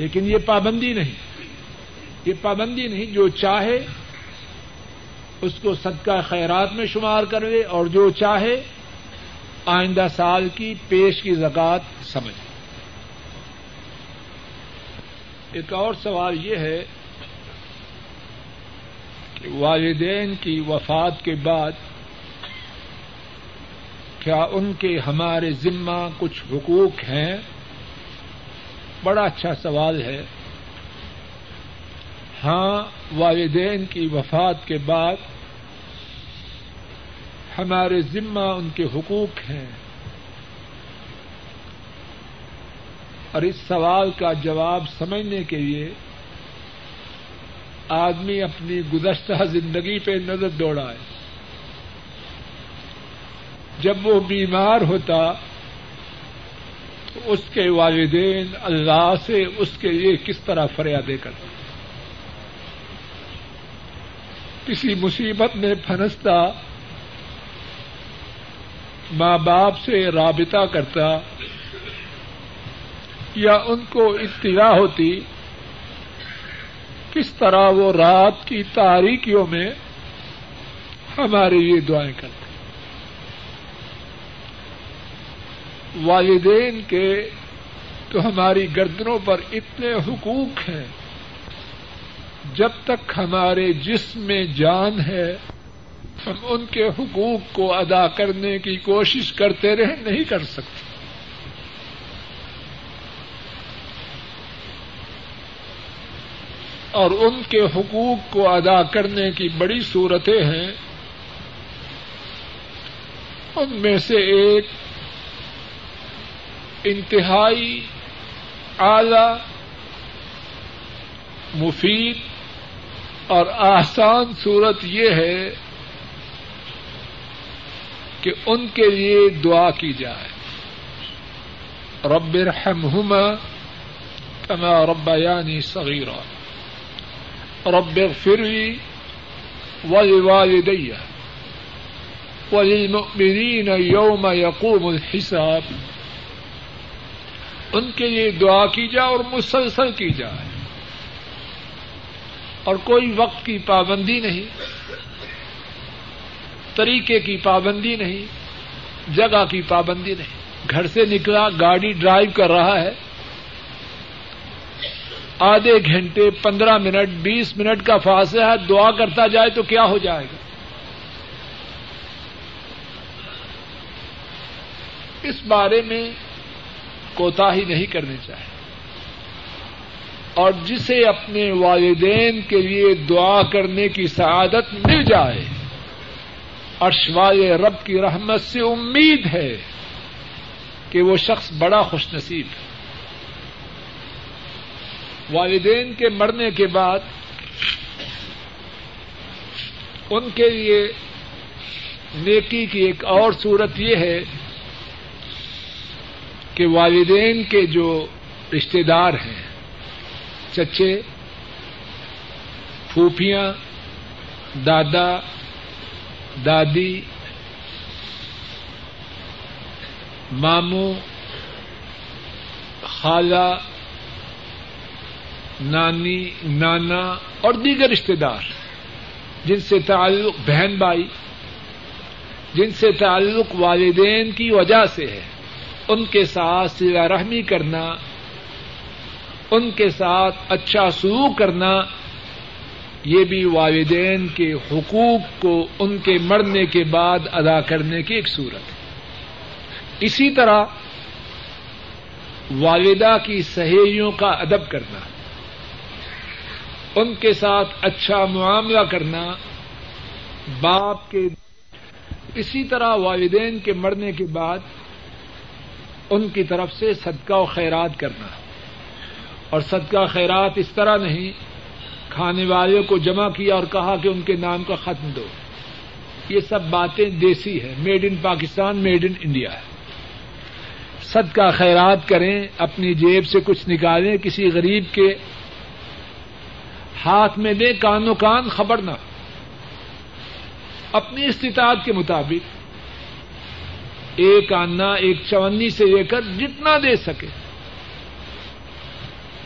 لیکن یہ پابندی نہیں۔ یہ پابندی نہیں، جو چاہے اس کو صدقہ خیرات میں شمار کرے اور جو چاہے آئندہ سال کی پیش کی زکات سمجھ ایک اور سوال یہ ہے کہ والدین کی وفات کے بعد کیا ان کے ہمارے ذمہ کچھ حقوق ہیں؟ بڑا اچھا سوال ہے۔ ہاں والدین کی وفات کے بعد ہمارے ذمہ ان کے حقوق ہیں۔ اور اس سوال کا جواب سمجھنے کے لیے آدمی اپنی گزشتہ زندگی پہ نظر دوڑائے۔ جب وہ بیمار ہوتا اس کے والدین اللہ سے اس کے لیے کس طرح فریادیں کرتے کسی مصیبت میں پھنستا، ماں باپ سے رابطہ کرتا یا ان کو اطلاع ہوتی کس طرح وہ رات کی تاریکیوں میں ہمارے لیے دعائیں کرتے والدین کے تو ہماری گردنوں پر اتنے حقوق ہیں۔ جب تک ہمارے جسم میں جان ہے، ہم ان کے حقوق کو ادا کرنے کی کوشش کرتے رہے، نہیں کر سکتے۔ اور ان کے حقوق کو ادا کرنے کی بڑی صورتیں ہیں۔ ان میں سے ایک انتہائی اعلی، مفید اور آسان صورت یہ ہے کہ ان کے لیے دعا کی جائے۔ رب ارحمہما کما ربیانی صغیرا۔ رب اغفر لی ولوالدی وللمؤمنین یوم یقوم الحساب۔ ان کے لیے دعا کی جائے اور مسلسل کی جائے۔ اور کوئی وقت کی پابندی نہیں، طریقے کی پابندی نہیں، جگہ کی پابندی نہیں۔ گھر سے نکلا، گاڑی ڈرائیو کر رہا ہے۔ آدھے گھنٹے، پندرہ منٹ، بیس منٹ کا فاصلہ ہے، دعا کرتا جائے تو کیا ہو جائے گا؟ اس بارے میں کوتا ہی نہیں کرنی چاہیے اور جسے اپنے والدین کے لیے دعا کرنے کی سعادت مل جائے اور شوائے رب کی رحمت سے امید ہے کہ وہ شخص بڑا خوش نصیب ہے۔ والدین کے مرنے کے بعد ان کے لیے نیکی کی ایک اور صورت یہ ہے کہ والدین کے جو رشتے دار ہیں، چچے، پھوپھیاں، دادا، دادی، ماموں، خالہ، نانی، نانا اور دیگر رشتے دار، جن سے تعلق بہن بھائی، جن سے تعلق والدین کی وجہ سے ہے۔ ان کے ساتھ سلا رحمی کرنا، ان کے ساتھ اچھا سلوک کرنا، یہ بھی والدین کے حقوق کو ان کے مرنے کے بعد ادا کرنے کی ایک صورت ہے۔ اسی طرح والدہ کی سہیلیوں کا ادب کرنا، ان کے ساتھ اچھا معاملہ کرنا، باپ کے، اسی طرح والدین کے مرنے کے بعد ان کی طرف سے صدقہ و خیرات کرنا اور صدقہ خیرات اس طرح نہیں، کھانے والوں کو جمع کیا اور کہا کہ ان کے نام کا ختم دو۔ یہ سب باتیں دیسی ہے made in Pakistan made in India ہے۔ صدقہ خیرات کریں، اپنی جیب سے کچھ نکالیں، کسی غریب کے ہاتھ میں دے کانوں کان خبر نہ اپنی استطاعت کے مطابق۔ ایک آنا، ایک چونی سے لے کر جتنا دے سکے۔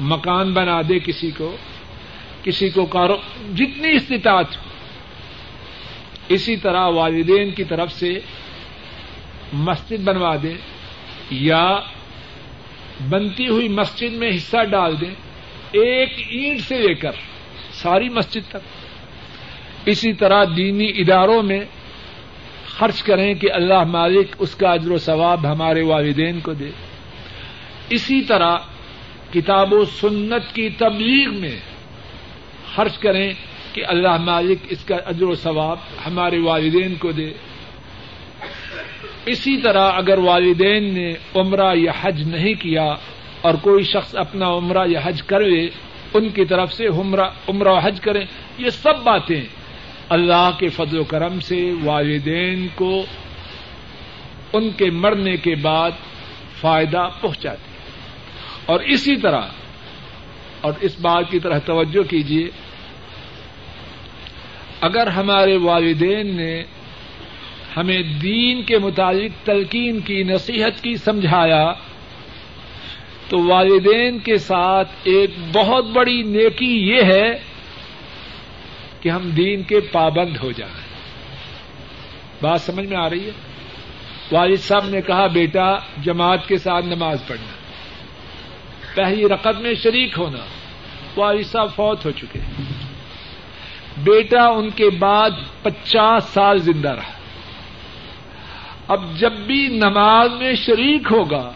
مکان بنا دے کسی کو کسی کو کارو، جتنی استطاعت۔ ہو اسی طرح والدین کی طرف سے مسجد بنوا دیں یا بنتی ہوئی مسجد میں حصہ ڈال دیں ایک اینٹ سے لے کر ساری مسجد تک۔ اسی طرح دینی اداروں میں خرچ کریں کہ اللہ مالک اس کا اجر و ثواب ہمارے والدین کو دے۔ اسی طرح کتاب و سنت کی تبلیغ میں خرچ کریں کہ اللہ مالک اس کا اجر و ثواب ہمارے والدین کو دے۔ اسی طرح اگر والدین نے عمرہ یا حج نہیں کیا اور کوئی شخص اپنا عمرہ یا حج کرے ان کی طرف سے عمرہ حج کریں، یہ سب باتیں اللہ کے فضل و کرم سے والدین کو ان کے مرنے کے بعد فائدہ پہنچاتے اور اسی طرح، اور اس بات کی طرح توجہ کیجیے اگر ہمارے والدین نے ہمیں دین کے متعلق تلقین کی، نصیحت کی سمجھایا، تو والدین کے ساتھ ایک بہت بڑی نیکی یہ ہے کہ ہم دین کے پابند ہو جائیں۔ بات سمجھ میں آ رہی ہے؟ والد صاحب نے کہا، بیٹا، جماعت کے ساتھ نماز پڑھنا۔ پہلی رقط میں شریک ہونا۔ والد صاحب فوت ہو چکے۔ بیٹا، ان کے بعد پچاس سال زندہ رہا۔ اب جب بھی نماز میں شریک ہوگا،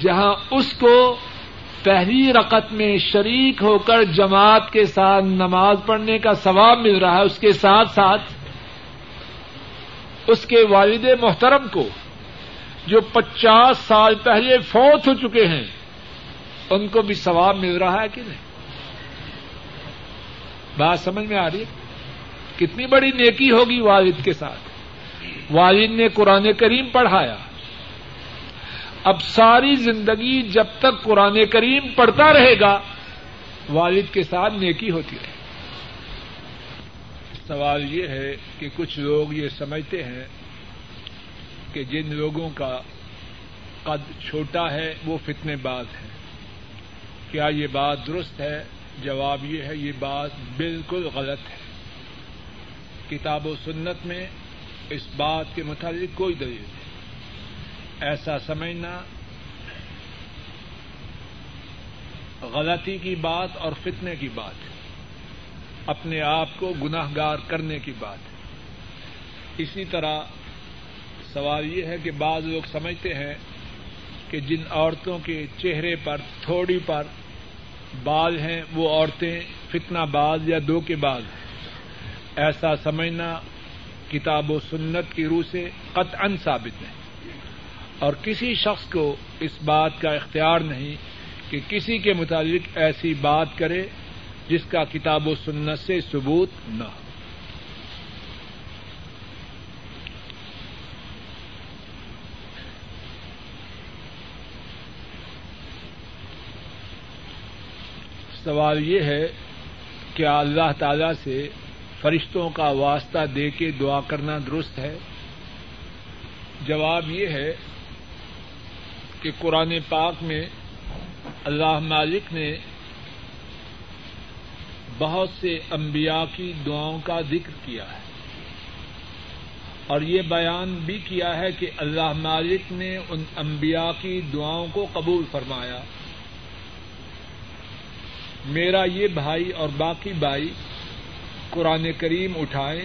جہاں اس کو پہلی رقط میں شریک ہو کر جماعت کے ساتھ نماز پڑھنے کا ثواب مل رہا ہے، اس کے ساتھ ساتھ اس کے والد محترم کو جو پچاس سال پہلے فوت ہو چکے ہیں، ان کو بھی ثواب مل رہا ہے کہ نہیں؟ بات سمجھ میں آ رہی ہے؟ کتنی بڑی نیکی ہوگی والد کے ساتھ۔ والد نے قرآن کریم پڑھایا۔ اب ساری زندگی جب تک قرآن کریم پڑھتا رہے گا، والد کے ساتھ نیکی ہوتی رہے سوال یہ ہے کہ کچھ لوگ یہ سمجھتے ہیں کہ جن لوگوں کا قد چھوٹا ہے، وہ فتنے باز ہیں۔ کیا یہ بات درست ہے؟ جواب یہ ہے، یہ بات بالکل غلط ہے۔ کتاب و سنت میں اس بات کے متعلق کوئی دلیل نہیں ایسا سمجھنا غلطی کی بات اور فتنے کی بات، اپنے آپ کو گناہ گار کرنے کی بات۔ ہے اسی طرح سوال یہ ہے کہ بعض لوگ سمجھتے ہیں کہ جن عورتوں کے چہرے پر، تھوڑی پر بال ہیں، وہ عورتیں فتنہ باز یا دو کے باز ہیں۔ ایسا سمجھنا کتاب و سنت کی روح سے قطعا ثابت نہیں۔ اور کسی شخص کو اس بات کا اختیار نہیں کہ کسی کے متعلق ایسی بات کرے جس کا کتاب و سنت سے ثبوت نہ ہو۔ سوال یہ ہے کیا اللہ تعالی سے فرشتوں کا واسطہ دے کے دعا کرنا درست ہے؟ جواب یہ ہے کہ قرآن پاک میں اللہ مالک نے بہت سے انبیاء کی دعاؤں کا ذکر کیا ہے۔ اور یہ بیان بھی کیا ہے کہ اللہ مالک نے ان انبیاء کی دعاؤں کو قبول فرمایا۔ میرا یہ بھائی اور باقی بھائی قرآن کریم اٹھائیں،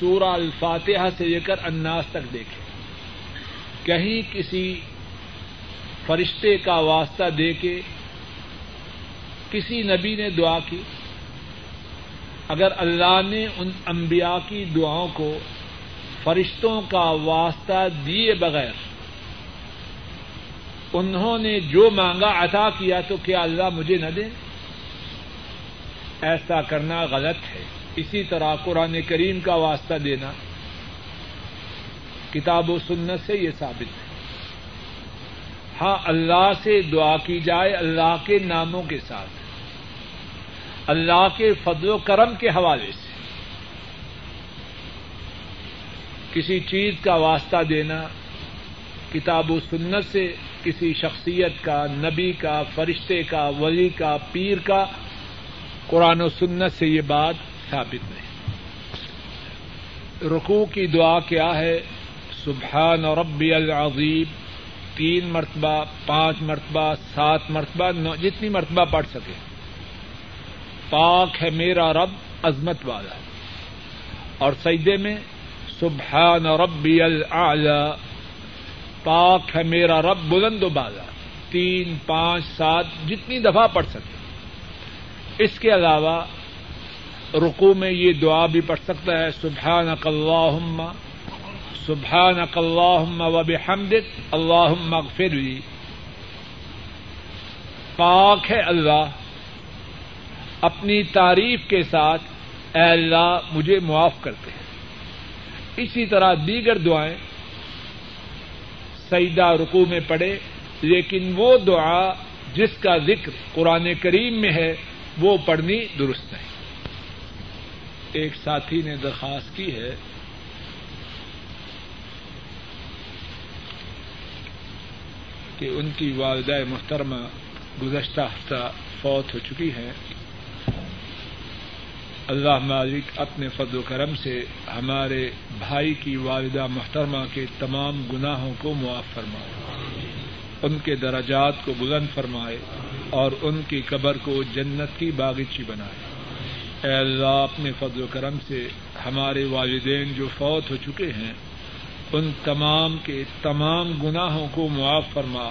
سورہ الفاتحہ سے لے کر اناس تک دیکھیں۔ کہیں کسی فرشتے کا واسطہ دے کے کسی نبی نے دعا کی؟ اگر اللہ نے ان انبیاء کی دعاؤں کو فرشتوں کا واسطہ دیے بغیر انہوں نے جو مانگا عطا کیا تو کیا اللہ مجھے نہ دیں ایسا کرنا غلط ہے۔ اسی طرح قرآن کریم کا واسطہ دینا کتاب و سنت سے یہ ثابت ہے۔ ہاں اللہ سے دعا کی جائے اللہ کے ناموں کے ساتھ، اللہ کے فضل و کرم کے حوالے سے۔ کسی چیز کا واسطہ دینا، کتاب و سنت سے کسی شخصیت کا، نبی کا، فرشتے کا، ولی کا، پیر کا، قرآن و سنت سے یہ بات ثابت نہیں۔ رکوع کی دعا کیا ہے؟ سبحان ربی العظیم۔ تین مرتبہ، پانچ مرتبہ، سات مرتبہ جتنی مرتبہ پڑھ سکے۔ پاک ہے میرا رب، عظمت والا اور سجدے میں، سبحان ربی العلی پاک ہے میرا رب، بلند و بالا۔ تین، پانچ، سات، جتنی دفعہ پڑھ سکتے اس کے علاوہ رقو میں یہ دعا بھی پڑھ سکتا ہے سبحان اللہم سبحان اللہم و بحمدک اللہم اغفر لی پاک ہے اللہ۔ اپنی تعریف کے ساتھ اے اللہ مجھے معاف کرتے ہیں۔ اسی طرح دیگر دعائیں۔ سیدہ رکو میں پڑھے، لیکن وہ دعا جس کا ذکر قرآن کریم میں ہے، وہ پڑھنی درست ہے ایک ساتھی نے درخواست کی ہے کہ ان کی والدہ محترمہ گزشتہ ہفتہ فوت ہو چکی ہیں۔ اللہ مالک اپنے فضل و کرم سے ہمارے بھائی کی والدہ محترمہ کے تمام گناہوں کو معاف فرمائے، ان کے درجات کو بلند فرمائے اور ان کی قبر کو جنت کی باغیچی بنائے۔ اے اللہ، اپنے فضل و کرم سے ہمارے والدین جو فوت ہو چکے ہیں ان تمام کے تمام گناہوں کو معاف فرما،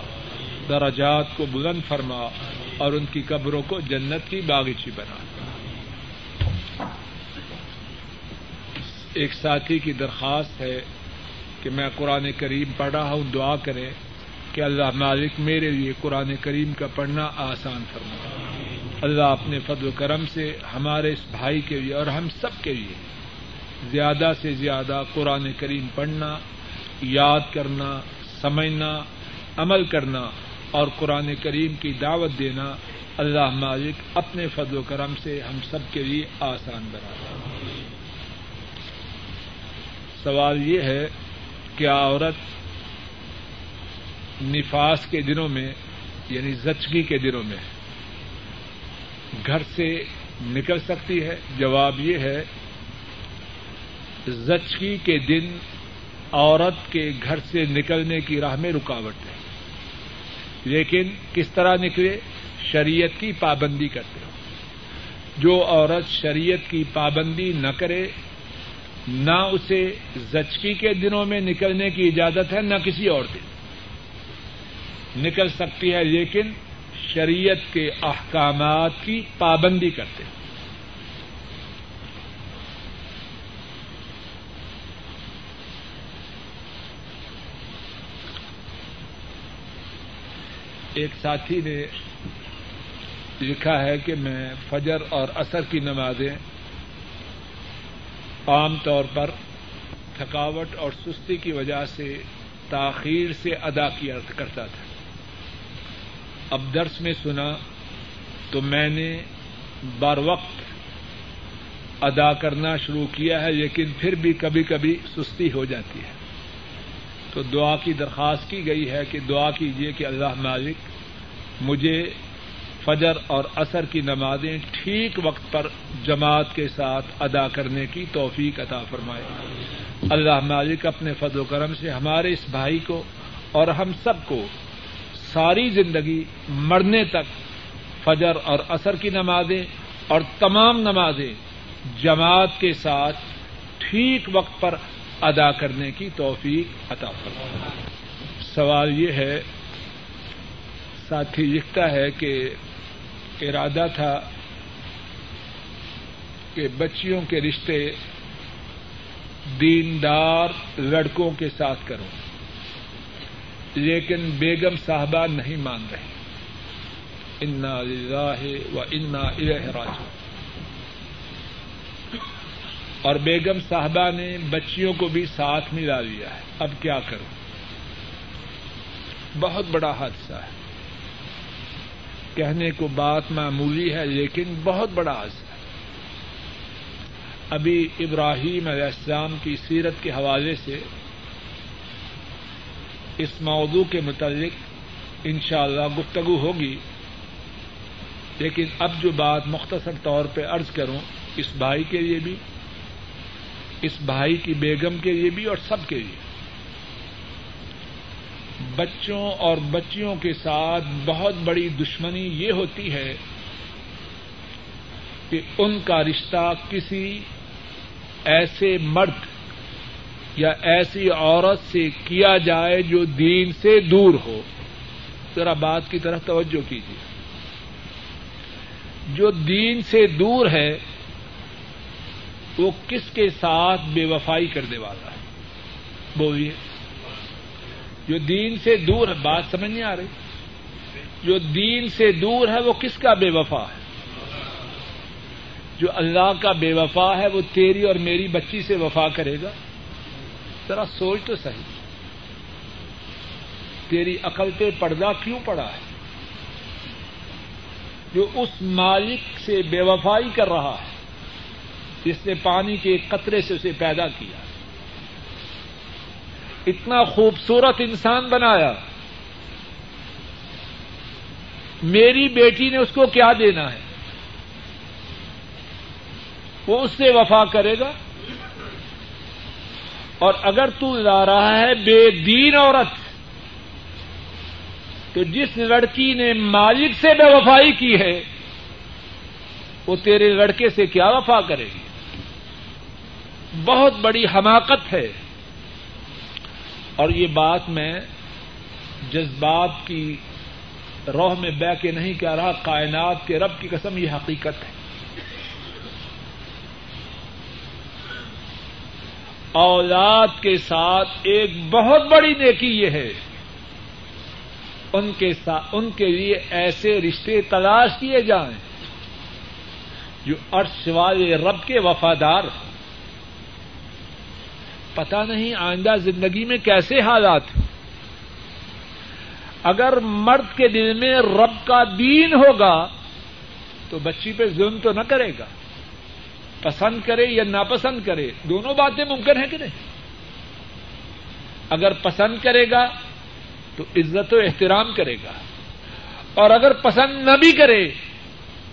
درجات کو بلند فرما اور ان کی قبروں کو جنت کی باغیچی بنا۔ ایک ساتھی کی درخواست ہے کہ میں قرآن کریم پڑھ رہا ہوں، دعا کریں کہ اللہ مالک میرے لیے قرآن کریم کا پڑھنا آسان فرما اللہ اپنے فضل و کرم سے ہمارے اس بھائی کے لیے اور ہم سب کے لیے زیادہ سے زیادہ قرآن کریم پڑھنا، یاد کرنا، سمجھنا، عمل کرنا اور قرآن کریم کی دعوت دینا اللہ مالک اپنے فضل و کرم سے ہم سب کے لیے آسان بنا سوال یہ ہے کیا عورت نفاس کے دنوں میں یعنی زچگی کے دنوں میں گھر سے نکل سکتی ہے؟ جواب یہ ہے زچگی کے دن عورت کے گھر سے نکلنے کی راہ میں رکاوٹ ہے۔ لیکن کس طرح نکلے؟ شریعت کی پابندی کرتے ہو۔ جو عورت شریعت کی پابندی نہ کرے، نہ اسے زچکی کے دنوں میں نکلنے کی اجازت ہے، نہ کسی اور دن۔ نکل سکتی ہے، لیکن شریعت کے احکامات کی پابندی کرتے ہیں ایک ساتھی نے لکھا ہے کہ میں فجر اور اثر کی نمازیں عام طور پر تھکاوٹ اور سستی کی وجہ سے تاخیر سے ادا کیا کرتا تھا۔ اب درس میں سنا تو میں نے بر وقت ادا کرنا شروع کیا ہے لیکن پھر بھی کبھی کبھی سستی ہو جاتی ہے۔ تو دعا کی درخواست کی گئی ہے کہ دعا کیجیے کہ اللہ مالک مجھے فجر اور اثر کی نمازیں ٹھیک وقت پر جماعت کے ساتھ ادا کرنے کی توفیق عطا فرمائے۔ اللہ مالک اپنے فضل و کرم سے ہمارے اس بھائی کو اور ہم سب کو ساری زندگی مرنے تک فجر اور اثر کی نمازیں اور تمام نمازیں جماعت کے ساتھ ٹھیک وقت پر ادا کرنے کی توفیق عطا فرمائے۔ سوال یہ ہے، ساتھی لکھتا ہے کہ ارادہ تھا کہ بچیوں کے رشتے دیندار لڑکوں کے ساتھ کروں، لیکن بیگم صاحبہ نہیں مان رہے۔ انا للہ و انا الیہ راجعون۔ اور بیگم صاحبہ نے بچیوں کو بھی ساتھ ملا لیا ہے۔ اب کیا کروں؟ بہت بڑا حادثہ ہے۔ کہنے کو بات معمولی ہے، لیکن بہت بڑا اثر ہے۔ ابھی ابراہیم علیہ السلام کی سیرت کے حوالے سے اس موضوع کے متعلق انشاءاللہ گفتگو ہوگی، لیکن اب جو بات مختصر طور پہ عرض کروں، اس بھائی کے لیے بھی۔ اس بھائی کی بیگم کے لیے بھی اور سب کے لیے۔ بچوں اور بچیوں کے ساتھ بہت بڑی دشمنی یہ ہوتی ہے کہ ان کا رشتہ کسی ایسے مرد یا ایسی عورت سے کیا جائے جو دین سے دور ہو۔ ذرا بات کی طرف توجہ کیجیے۔ جو دین سے دور ہے وہ کس کے ساتھ بے وفائی کرنے والا ہے؟ بولیے۔ جو دین سے دور ہے، بات سمجھ نہیں آ رہی۔ جو دین سے دور ہے، وہ کس کا بے وفا ہے؟ جو اللہ کا بے وفا ہے، وہ تیری اور میری بچی سے وفا کرے گا؟ ذرا سوچ تو صحیح۔ تیری عقل پہ پردہ کیوں پڑا ہے؟ جو اس مالک سے بے وفائی کر رہا ہے۔ جس نے پانی کے ایک قطرے سے اسے پیدا کیا۔ اتنا خوبصورت انسان بنایا۔ میری بیٹی نے اس کو کیا دینا ہے؟ وہ اس سے وفا کرے گا۔ اور اگر تو لا رہا ہے بے دین عورت، تو جس لڑکی نے مالک سے بے وفائی کی ہے، وہ تیرے لڑکے سے کیا وفا کرے گی؟ بہت بڑی حماقت ہے۔ اور یہ بات میں جذبات کی روح میں بہ کے نہیں کہہ رہا، کائنات کے رب کی قسم یہ حقیقت ہے۔ اولاد کے ساتھ ایک بہت بڑی نیکی یہ ہے۔ ان کے ساتھ ان کے لیے ایسے رشتے تلاش کیے جائیں جو عرش والے رب کے وفادار ہوں۔ پتا نہیں آئندہ زندگی میں کیسے حالات اگر مرد کے دل میں رب کا دین ہوگا تو بچی پہ ظلم تو نہ کرے گا۔ پسند کرے یا ناپسند کرے، دونوں باتیں ممکن ہیں کہ نہیں؟ اگر پسند کرے گا تو عزت و احترام کرے گا۔ اور اگر پسند نہ بھی کرے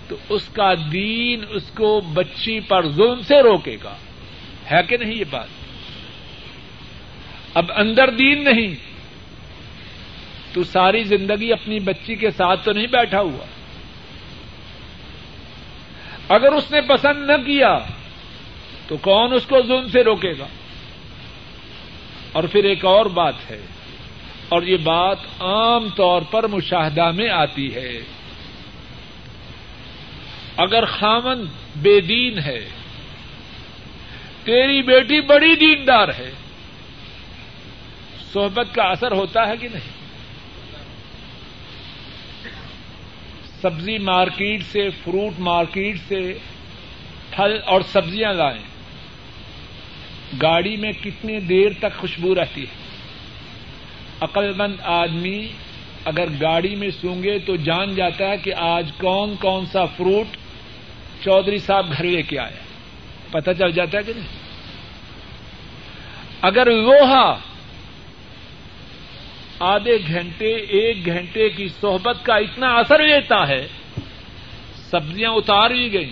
تو اس کا دین اس کو بچی پر ظلم سے روکے گا۔ ہے کہ نہیں یہ بات؟ اب اندر دین نہیں۔ تو ساری زندگی اپنی بچی کے ساتھ تو نہیں بیٹھا ہوا۔ اگر اس نے پسند نہ کیا، تو کون اس کو ظلم سے روکے گا؟ اور پھر ایک اور بات ہے، اور یہ بات عام طور پر مشاہدہ میں آتی ہے۔ اگر خامن بے دین ہے، تیری بیٹی بڑی دیندار ہے۔ صحبت کا اثر ہوتا ہے کہ نہیں؟ سبزی مارکیٹ سے، فروٹ مارکیٹ سے پھل اور سبزیاں لائیں۔ گاڑی میں کتنی دیر تک خوشبو رہتی ہے۔ عقل مند آدمی اگر گاڑی میں سونگے تو جان جاتا ہے کہ آج کون کون سا فروٹ چودھری صاحب گھر لے کے آیا۔ پتہ چل جاتا ہے کہ نہیں؟ اگر لوہا آدھے گھنٹے، ایک گھنٹے کی صحبت کا اتنا اثر لیتا ہے، سبزیاں اتار بھی گئی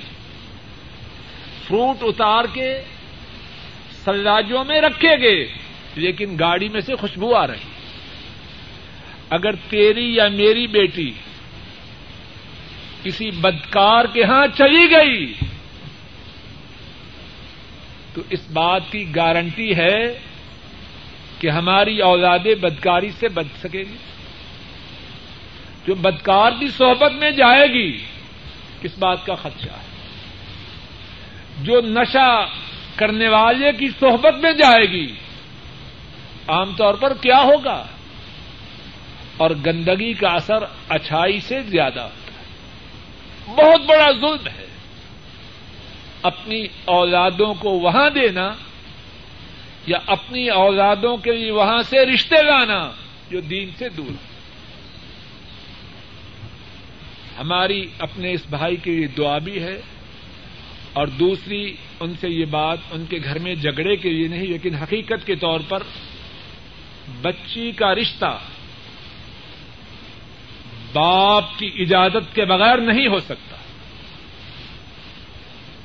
فروٹ اتار کے سلاجوں میں رکھے گئے، لیکن گاڑی میں سے خوشبو آ رہی۔ اگر تیری یا میری بیٹی کسی بدکار کے ہاں چلی گئی، تو اس بات کی گارنٹی ہے کہ ہماری اولادیں بدکاری سے بچ سکے گی۔ جو بدکار کی صحبت میں جائے گی کس بات کا خدشہ ہے۔ جو نشہ کرنے والے کی صحبت میں جائے گی، عام طور پر کیا ہوگا؟ اور گندگی کا اثر اچھائی سے زیادہ ہوتا ہے۔ بہت بڑا ظلم ہے۔ اپنی اولادوں کو وہاں دینا یا اپنی اولادوں کے لیے وہاں سے رشتے لانا جو دین سے دور ہے ہماری اپنے اس بھائی کے لیے دعا بھی ہے اور دوسری ان سے یہ بات ان کے گھر میں جھگڑے کے لیے نہیں، لیکن حقیقت کے طور پر بچی کا رشتہ باپ کی اجازت کے بغیر نہیں ہو سکتا۔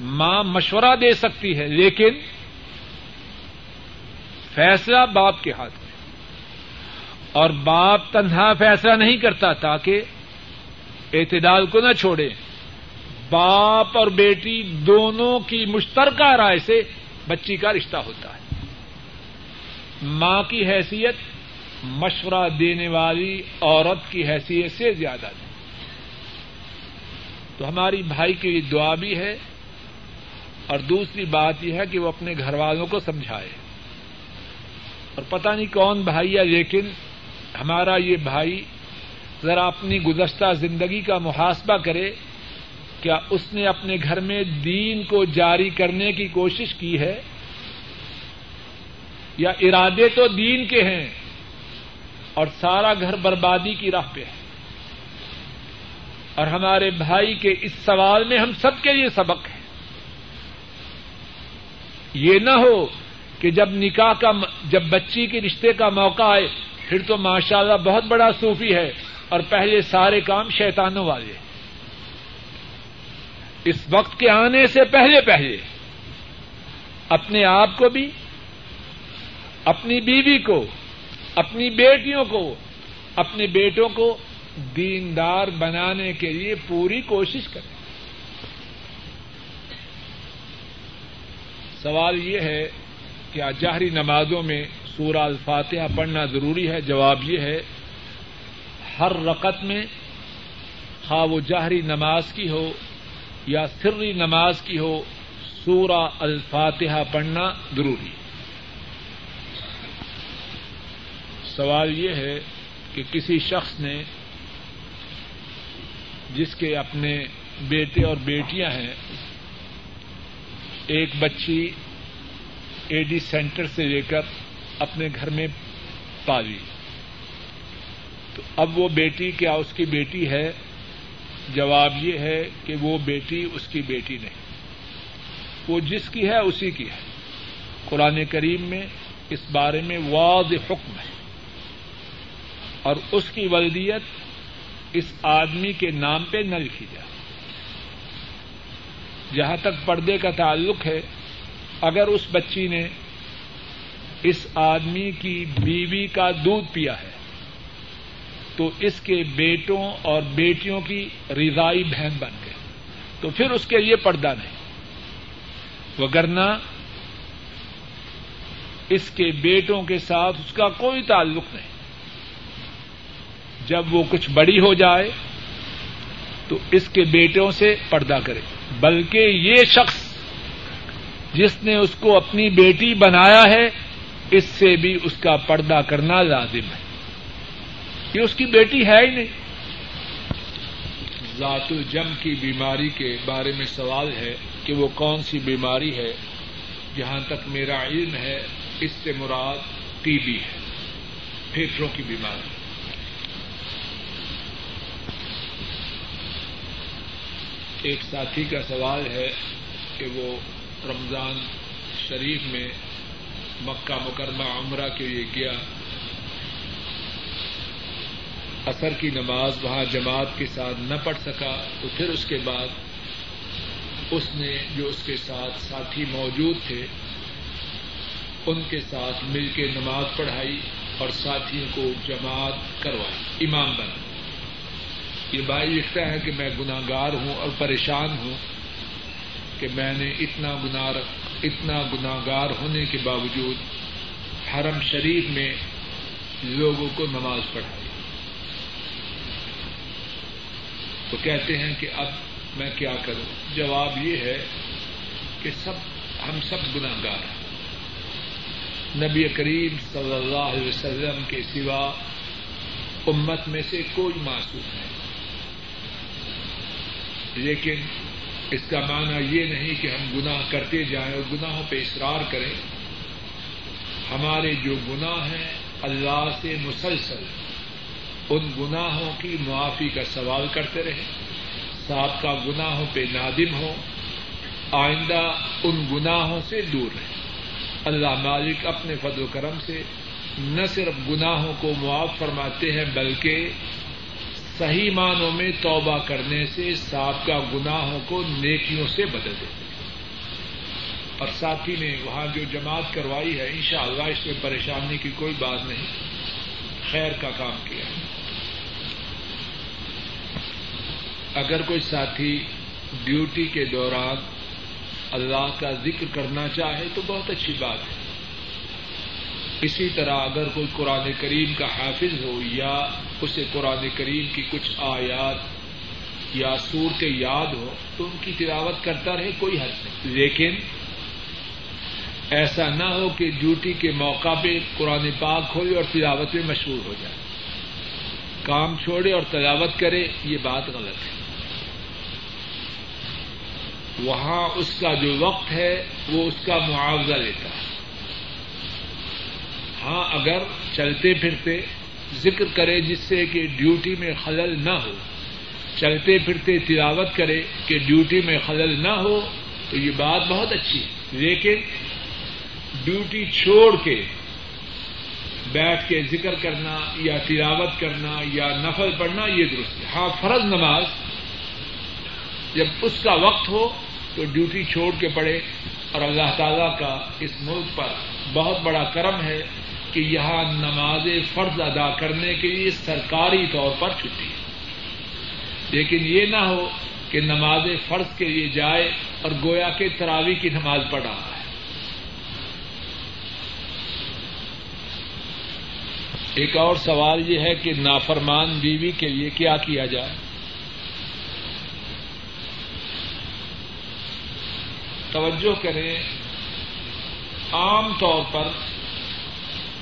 ماں مشورہ دے سکتی ہے، لیکن فیصلہ باپ کے ہاتھ میں۔ اور باپ تنہا فیصلہ نہیں کرتا تاکہ اعتدال کو نہ چھوڑے۔ باپ اور بیٹی دونوں کی مشترکہ رائے سے بچی کا رشتہ ہوتا ہے۔ ماں کی حیثیت مشورہ دینے والی عورت کی حیثیت سے زیادہ نہیں تو ہماری بھائی کی یہ دعا بھی ہے اور دوسری بات یہ ہے کہ وہ اپنے گھر والوں کو سمجھائے۔ اور پتہ نہیں کون بھائی ہے، لیکن ہمارا یہ بھائی ذرا اپنی گزشتہ زندگی کا محاسبہ کرے، کیا اس نے اپنے گھر میں دین کو جاری کرنے کی کوشش کی ہے؟ یا ارادے تو دین کے ہیں اور سارا گھر بربادی کی راہ پہ ہے؟ اور ہمارے بھائی کے اس سوال میں ہم سب کے لیے سبق ہے۔ یہ نہ ہو کہ جب نکاح کا جب بچی کے رشتے کا موقع آئے، پھر تو ماشاء اللہ بہت بڑا صوفی ہے اور پہلے سارے کام شیطانوں والے اس وقت کے آنے سے پہلے پہلے، اپنے آپ کو بھی، اپنی بیوی کو، اپنی بیٹیوں کو، اپنے بیٹوں کو دیندار بنانے کے لیے پوری کوشش کریں۔ سوال یہ ہے کیا جہری نمازوں میں سورہ الفاتحہ پڑھنا ضروری ہے؟ جواب یہ ہے، ہر رقط میں خواہ وہ جہری نماز کی ہو یا سری نماز کی ہو، سورہ الفاتحہ پڑھنا ضروری سوال یہ ہے کہ کسی شخص نے جس کے اپنے بیٹے اور بیٹیاں ہیں، ایک بچی اے ڈی سینٹر سے لے کر اپنے گھر میں پالی۔ تو اب وہ بیٹی، کیا اس کی بیٹی ہے؟ جواب یہ ہے کہ وہ بیٹی اس کی بیٹی نہیں۔ وہ جس کی ہے، اسی کی ہے۔ قرآن کریم میں اس بارے میں واضح حکم ہے۔ اور اس کی ولدیت اس آدمی کے نام پہ نہ لکھی جائے۔ جہاں تک پردے کا تعلق ہے اگر اس بچی نے اس آدمی کی بیوی کا دودھ پیا ہے، تو اس کے بیٹوں اور بیٹیوں کی رضائی بہن بن گئے۔ تو پھر اس کے لیے پردہ نہیں۔ وگرنہ اس کے بیٹوں کے ساتھ اس کا کوئی تعلق نہیں۔ جب وہ کچھ بڑی ہو جائے، تو اس کے بیٹوں سے پردہ کرے۔ بلکہ یہ شخص جس نے اس کو اپنی بیٹی بنایا ہے، اس سے بھی اس کا پردہ کرنا لازم ہے۔ یہ اس کی بیٹی ہے ہی نہیں۔ ذات الجم کی بیماری کے بارے میں سوال ہے کہ وہ کون سی بیماری ہے۔ جہاں تک میرا علم ہے، اس سے مراد ٹی بی ہے، پھیپھڑوں کی بیماری۔ ایک ساتھی کا سوال ہے کہ وہ رمضان شریف میں مکہ مکرمہ عمرہ کے لیے گیا۔ اثر کی نماز وہاں جماعت کے ساتھ نہ پڑھ سکا، تو پھر اس کے بعد اس نے جو اس کے ساتھ ساتھی موجود تھے، ان کے ساتھ مل کے نماز پڑھائی اور ساتھیوں کو جماعت کروائی، امام بنا۔ یہ بھائی لکھتا ہے کہ میں گناگار ہوں اور پریشان ہوں۔ کہ میں نے اتنا گنا اتنا گناگار ہونے کے باوجود حرم شریف میں لوگوں کو نماز پڑھائی۔ تو کہتے ہیں کہ اب میں کیا کروں؟ جواب یہ ہے کہ سب ہم سب گناگار ہیں۔ نبی کریم صلی اللہ علیہ وسلم کے سوا امت میں سے کوئی معصوم نہیں۔ لیکن اس کا معنی یہ نہیں کہ ہم گناہ کرتے جائیں اور گناہوں پہ اصرار کریں۔ ہمارے جو گناہ ہیں، اللہ سے مسلسل ان گناہوں کی معافی کا سوال کرتے رہے ساتھ کا گناہوں پہ نادم ہو آئندہ ان گناہوں سے دور رہے اللہ مالک اپنے فضل و کرم سے نہ صرف گناہوں کو معاف فرماتے ہیں، بلکہ صحیح معنوں میں توبہ کرنے سے سابقہ گناہوں کو نیکیوں سے بدل دیتے اور ساتھی نے وہاں جو جماعت کروائی ہے، انشاءاللہ اس میں پریشانی کی کوئی بات نہیں۔ خیر کا کام کیا۔ اگر کوئی ساتھی ڈیوٹی کے دوران اللہ کا ذکر کرنا چاہے تو بہت اچھی بات ہے۔ اسی طرح اگر کوئی قرآن کریم کا حافظ ہو یا اسے قرآن کریم کی کچھ آیات یا صورت یاد ہو تو ان کی تلاوت کرتا رہے، کوئی حد نہیں۔ لیکن ایسا نہ ہو کہ ڈیوٹی کے موقع پہ قرآن پاک کھولے اور تلاوت میں مشہور ہو جائے۔ کام چھوڑے اور تلاوت کرے، یہ بات غلط ہے۔ وہاں اس کا جو وقت ہے، وہ اس کا معاوضہ لیتا ہے۔ ہاں اگر چلتے پھرتے ذکر کرے جس سے کہ ڈیوٹی میں خلل نہ ہو، چلتے پھرتے تلاوت کرے کہ ڈیوٹی میں خلل نہ ہو، تو یہ بات بہت اچھی ہے۔ لیکن ڈیوٹی چھوڑ کے بیٹھ کے ذکر کرنا یا تلاوت کرنا یا نفل پڑھنا یہ درست ہے۔ ہاں فرض نماز جب اس کا وقت ہو تو ڈیوٹی چھوڑ کے پڑے اور اللہ تعالی کا اس ملک پر بہت بڑا کرم ہے۔ کہ یہاں نماز فرض ادا کرنے کے لیے سرکاری طور پر چھٹی ہے لیکن یہ نہ ہو کہ نماز فرض کے لیے جائے اور گویا کے تراوی کی نماز پڑھ رہا ہے۔ ایک اور سوال یہ ہے کہ نافرمان بیوی کے لیے کیا کیا جائے؟ توجہ کریں، عام طور پر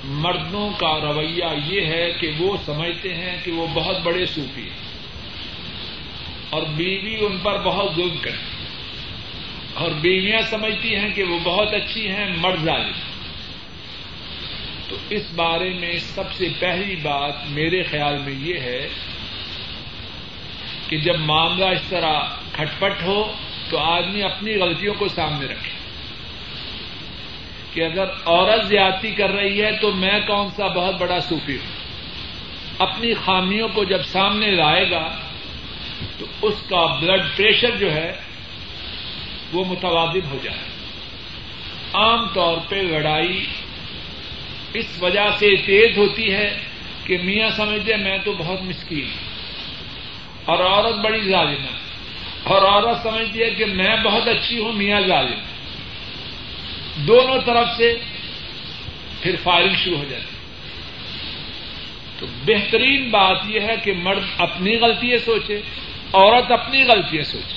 مردوں کا رویہ یہ ہے کہ وہ سمجھتے ہیں کہ وہ بہت بڑے صوفی ہیں اور بیوی ان پر بہت ظلم کرتی اور بیویاں سمجھتی ہیں کہ وہ بہت اچھی ہیں مرد ظالم تو اس بارے میں سب سے پہلی بات میرے خیال میں یہ ہے کہ جب معاملہ اس طرح کھٹپٹ ہو تو آدمی اپنی غلطیوں کو سامنے رکھے۔ کہ اگر عورت زیادتی کر رہی ہے تو میں کون سا بہت بڑا صوفی ہوں؟ اپنی خامیوں کو جب سامنے لائے گا تو اس کا بلڈ پریشر جو ہے وہ متوازن ہو جائے۔ عام طور پہ لڑائی اس وجہ سے تیز ہوتی ہے کہ میاں سمجھتے میں تو بہت مسکین ہوں۔ اور عورت بڑی ظالم ہے۔ اور عورت سمجھتی ہے کہ میں بہت اچھی ہوں، میاں ظالم دونوں طرف سے پھر فائرنگ شروع ہو جاتی تو بہترین بات یہ ہے کہ مرد اپنی غلطیاں سوچے، عورت اپنی غلطیاں سوچے۔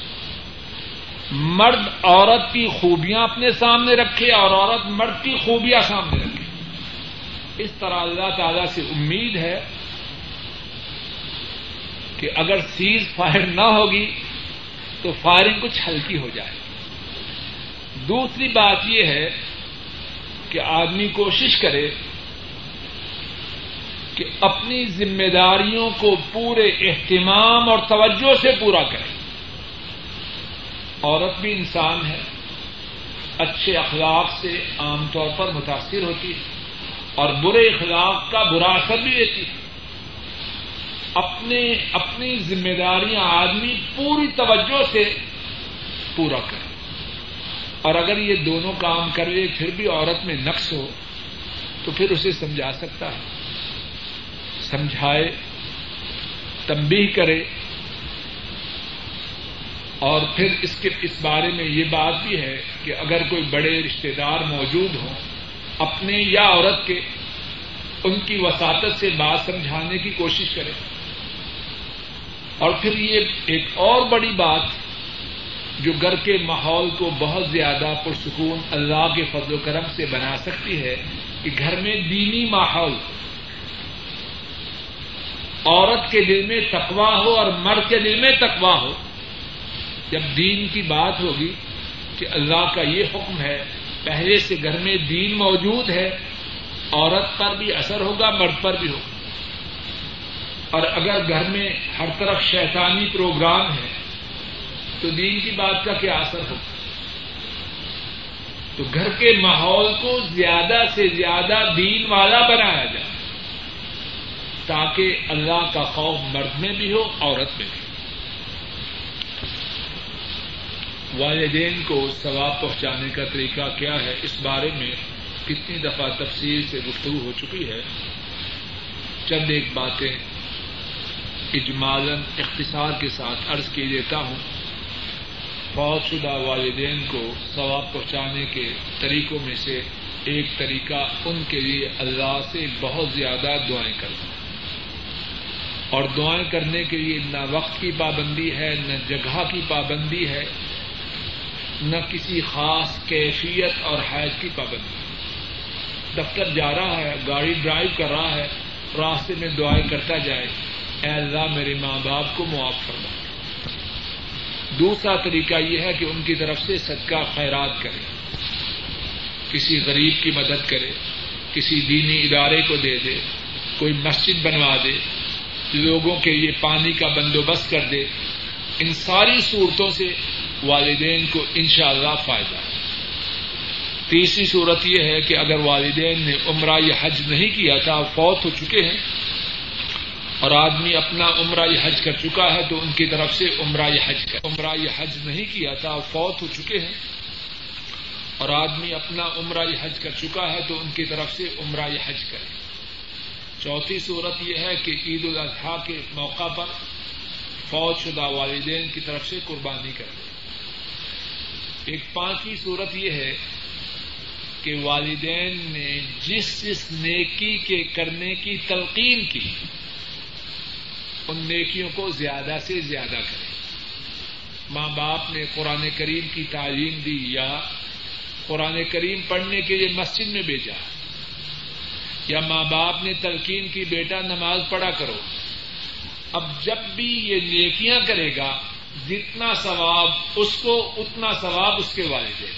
مرد عورت کی خوبیاں اپنے سامنے رکھے اور عورت مرد کی خوبیاں سامنے رکھے۔ اس طرح اللہ تعالی سے امید ہے کہ اگر سیز فائر نہ ہوگی تو فائرنگ کچھ ہلکی ہو جائے۔ دوسری بات یہ ہے کہ آدمی کوشش کرے کہ اپنی ذمہ داریوں کو پورے اہتمام اور توجہ سے پورا کرے۔ عورت بھی انسان ہے، اچھے اخلاق سے عام طور پر متاثر ہوتی ہے اور برے اخلاق کا برا اثر بھی لیتی ہے۔ اپنے، اپنی ذمہ داریاں آدمی پوری توجہ سے پورا کرے۔ اور اگر یہ دونوں کام کر لے، پھر بھی عورت میں نقص ہو، تو پھر اسے سمجھا سکتا ہے۔ سمجھائے تمبی کرے۔ اور پھر اس کے، اس بارے میں یہ بات بھی ہے کہ اگر کوئی بڑے رشتے دار موجود ہوں، اپنے یا عورت کے، ان کی وساطت سے بات سمجھانے کی کوشش کرے۔ اور پھر یہ ایک اور بڑی بات جو گھر کے ماحول کو بہت زیادہ پرسکون اللہ کے فضل و کرم سے بنا سکتی ہے کہ گھر میں دینی ماحول، عورت کے دل میں تقوا ہو اور مرد کے دل میں تقوا ہو، جب دین کی بات ہوگی کہ اللہ کا یہ حکم ہے، پہلے سے گھر میں دین موجود ہے، عورت پر بھی اثر ہوگا، مرد پر بھی ہوگا۔ اور اگر گھر میں ہر طرف شیطانی پروگرام ہے تو دین کی بات کا کیا اثر ہوگا تو گھر کے ماحول کو زیادہ سے زیادہ دین والا بنایا جائے، تاکہ اللہ کا خوف مرد میں بھی ہو، عورت میں بھی والدین کو ثواب پہنچانے کا طریقہ کیا ہے؟ اس بارے میں کتنی دفعہ تفصیل سے گفتگو ہو چکی ہے۔ چند ایک باتیں اجمالن اختصار کے ساتھ عرض کی دیتا ہوں۔ فوج شدہ والدین کو ثواب پہنچانے کے طریقوں میں سے ایک طریقہ، ان کے لیے اللہ سے بہت زیادہ دعائیں کرنا۔ اور دعائیں کرنے کے لیے نہ وقت کی پابندی ہے، نہ جگہ کی پابندی ہے، نہ کسی خاص کیفیت اور حیض کی پابندی۔ دفتر جا رہا ہے، گاڑی ڈرائیو کر رہا ہے، راستے میں دعائیں کرتا جائے۔ اے اللہ، میرے ماں باپ کو معاف فرما۔ دوسرا طریقہ یہ ہے کہ ان کی طرف سے صدقہ خیرات کرے، کسی غریب کی مدد کرے، کسی دینی ادارے کو دے دے، کوئی مسجد بنوا دے، لوگوں کے لیے پانی کا بندوبست کر دے، ان ساری صورتوں سے والدین کو انشاءاللہ فائدہ ہے۔ تیسری صورت یہ ہے کہ اگر والدین نے عمرہ یا حج نہیں کیا تھا، فوت ہو چکے ہیں اور آدمی اپنا عمرہ یا حج کر چکا ہے تو ان کی طرف سے عمرہ یا حج کر عمرہ یا حج نہیں کیا تھا فوت ہو چکے ہیں۔ اور آدمی اپنا عمرہ یا حج کر چکا ہے تو ان کی طرف سے عمرہ یا حج کرے۔ چوتھی صورت یہ ہے کہ عید الاضحیٰ کے موقع پر فوج شدہ والدین کی طرف سے قربانی کرے۔ ایک پانچویں صورت یہ ہے کہ والدین نے جس جس نیکی کے کرنے کی تلقین کی ان نیکیوں کو زیادہ سے زیادہ کرے ماں باپ نے قرآن کریم کی تعلیم دی یا قرآن کریم پڑھنے کے لیے مسجد میں بھیجا، یا ماں باپ نے تلقین کی بیٹا نماز پڑھا کرو۔ اب جب بھی یہ نیکیاں کرے گا، جتنا ثواب اس کو، اتنا ثواب اس کے والدین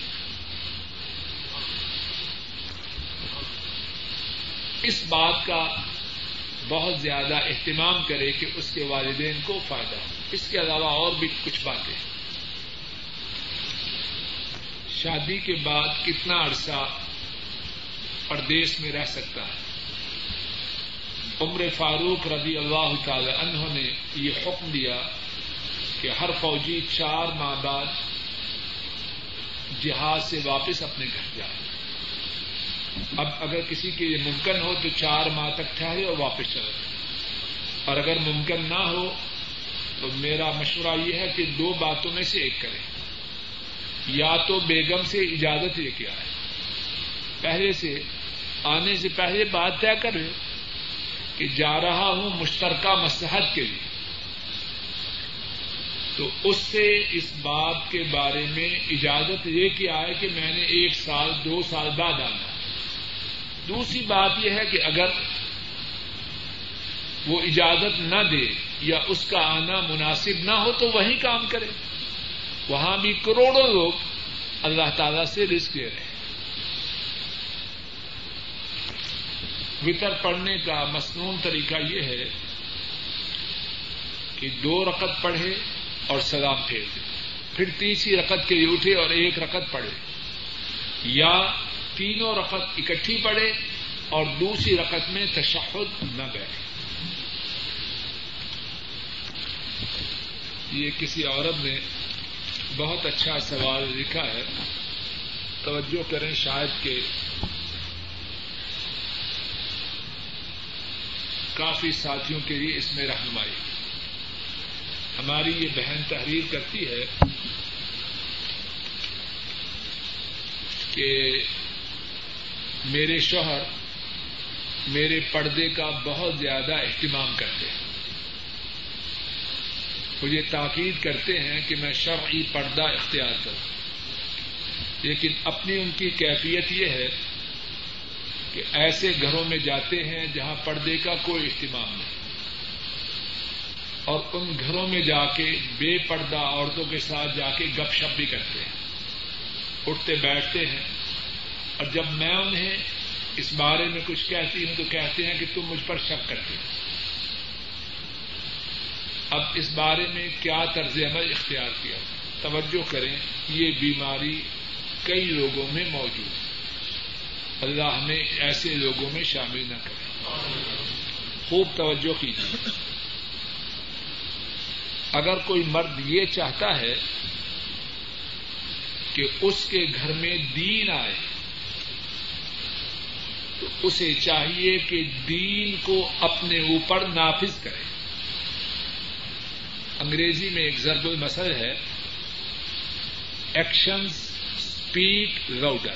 اس بات کا بہت زیادہ اہتمام کرے کہ اس کے والدین کو فائدہ ہو۔ اس کے علاوہ اور بھی کچھ باتیں شادی کے بعد کتنا عرصہ پردیش میں رہ سکتا ہے؟ عمر فاروق رضی اللہ تعالی عنہ نے یہ حکم دیا کہ ہر فوجی چار ماہ بعد جہاز سے واپس اپنے گھر جائے۔ اب اگر کسی کے لیے ممکن ہو تو چار ماہ تک ٹھہرے اور واپس چلے۔ اور اگر ممکن نہ ہو تو میرا مشورہ یہ ہے کہ دو باتوں میں سے ایک کرے یا تو بیگم سے اجازت لے کے آئے۔ پہلے سے، آنے سے پہلے بات طے کرے کہ جا رہا ہوں مشترکہ مسحت کے لیے۔ تو اس سے اس بات کے بارے میں اجازت لے کے آئے کہ میں نے ایک سال، دو سال بعد آنا۔ دوسری بات یہ ہے کہ اگر وہ اجازت نہ دے یا اس کا آنا مناسب نہ ہو تو وہی کام کرے۔ وہاں بھی کروڑوں لوگ اللہ تعالی سے رسک لے رہے ہیں۔ وطر پڑھنے کا مصنون طریقہ یہ ہے کہ دو رقط پڑھے اور سلام پھیر دے۔ پھر تیسری رقط کے لیے اٹھے اور ایک رقط پڑھے۔ یا تینوں رقط اکٹھی پڑے اور دوسری رقط میں تشہد نہ بیٹھے۔ یہ کسی عورت نے بہت اچھا سوال لکھا ہے۔ توجہ کریں شاید کہ کافی ساتھیوں کے لیے اس میں رہنمائی۔ ہماری یہ بہن تحریر کرتی ہے کہ میرے شوہر میرے پردے کا بہت زیادہ اہتمام کرتے ہیں۔ مجھے تاکید کرتے ہیں کہ میں شرعی پردہ اختیار کروں۔ لیکن اپنی ان کی کیفیت یہ ہے کہ ایسے گھروں میں جاتے ہیں جہاں پردے کا کوئی اہتمام نہیں۔ اور ان گھروں میں جا کے بے پردہ عورتوں کے ساتھ جا کے گپ شپ بھی کرتے ہیں۔ اٹھتے بیٹھتے ہیں۔ اور جب میں انہیں اس بارے میں کچھ کہتی ہوں تو کہتے ہیں کہ تم مجھ پر شک کرتے ہو۔ اب اس بارے میں کیا طرز عمل اختیار کیا؟ توجہ کریں، یہ بیماری کئی لوگوں میں موجود ہے۔ اللہ ہمیں ایسے لوگوں میں شامل نہ کرے۔ خوب توجہ کیجیے۔ اگر کوئی مرد یہ چاہتا ہے کہ اس کے گھر میں دین آئے تو اسے چاہیے کہ دین کو اپنے اوپر نافذ کرے۔ انگریزی میں ایک ضرب المسل ہے ایکشن اسپیک راؤڈر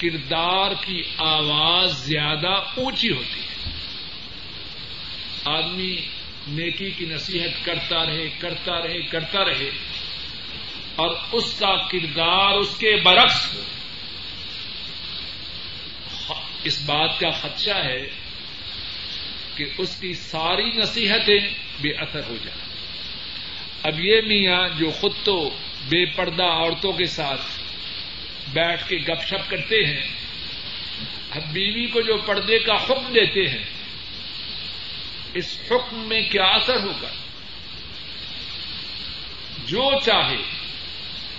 کردار کی آواز زیادہ اونچی ہوتی ہے۔ آدمی نیکی کی نصیحت کرتا رہے کرتا رہے کرتا رہے اور اس کا کردار اس کے برعکس ہو اس بات کا خدشہ ہے کہ اس کی ساری نصیحتیں بے اثر ہو جائیں۔ اب یہ میاں جو خود تو بے پردہ عورتوں کے ساتھ بیٹھ کے گپ شپ کرتے ہیں، اب بیوی کو جو پردے کا حکم دیتے ہیں، اس حکم میں کیا اثر ہوگا؟ جو چاہے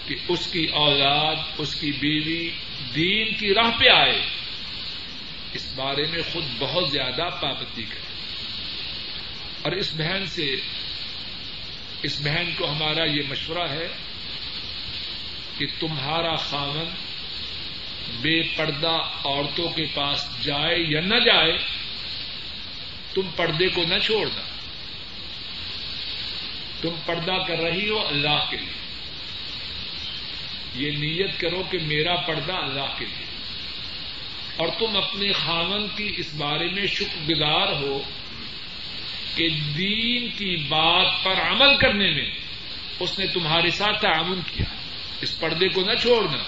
کہ اس کی اولاد، اس کی بیوی دین کی راہ پہ آئے۔ بارے میں خود بہت زیادہ پابندی کرے۔ اور اس بہن سے، اس بہن کو ہمارا یہ مشورہ ہے کہ تمہارا خامن بے پردہ عورتوں کے پاس جائے یا نہ جائے، تم پردے کو نہ چھوڑنا تم پردہ کر رہی ہو اللہ کے لیے۔ یہ نیت کرو کہ میرا پردہ اللہ کے لیے۔ اور تم اپنے خامن کی اس بارے میں شکر گزار ہو کہ دین کی بات پر عمل کرنے میں اس نے تمہارے ساتھ تعاون کیا۔ اس پردے کو نہ چھوڑنا۔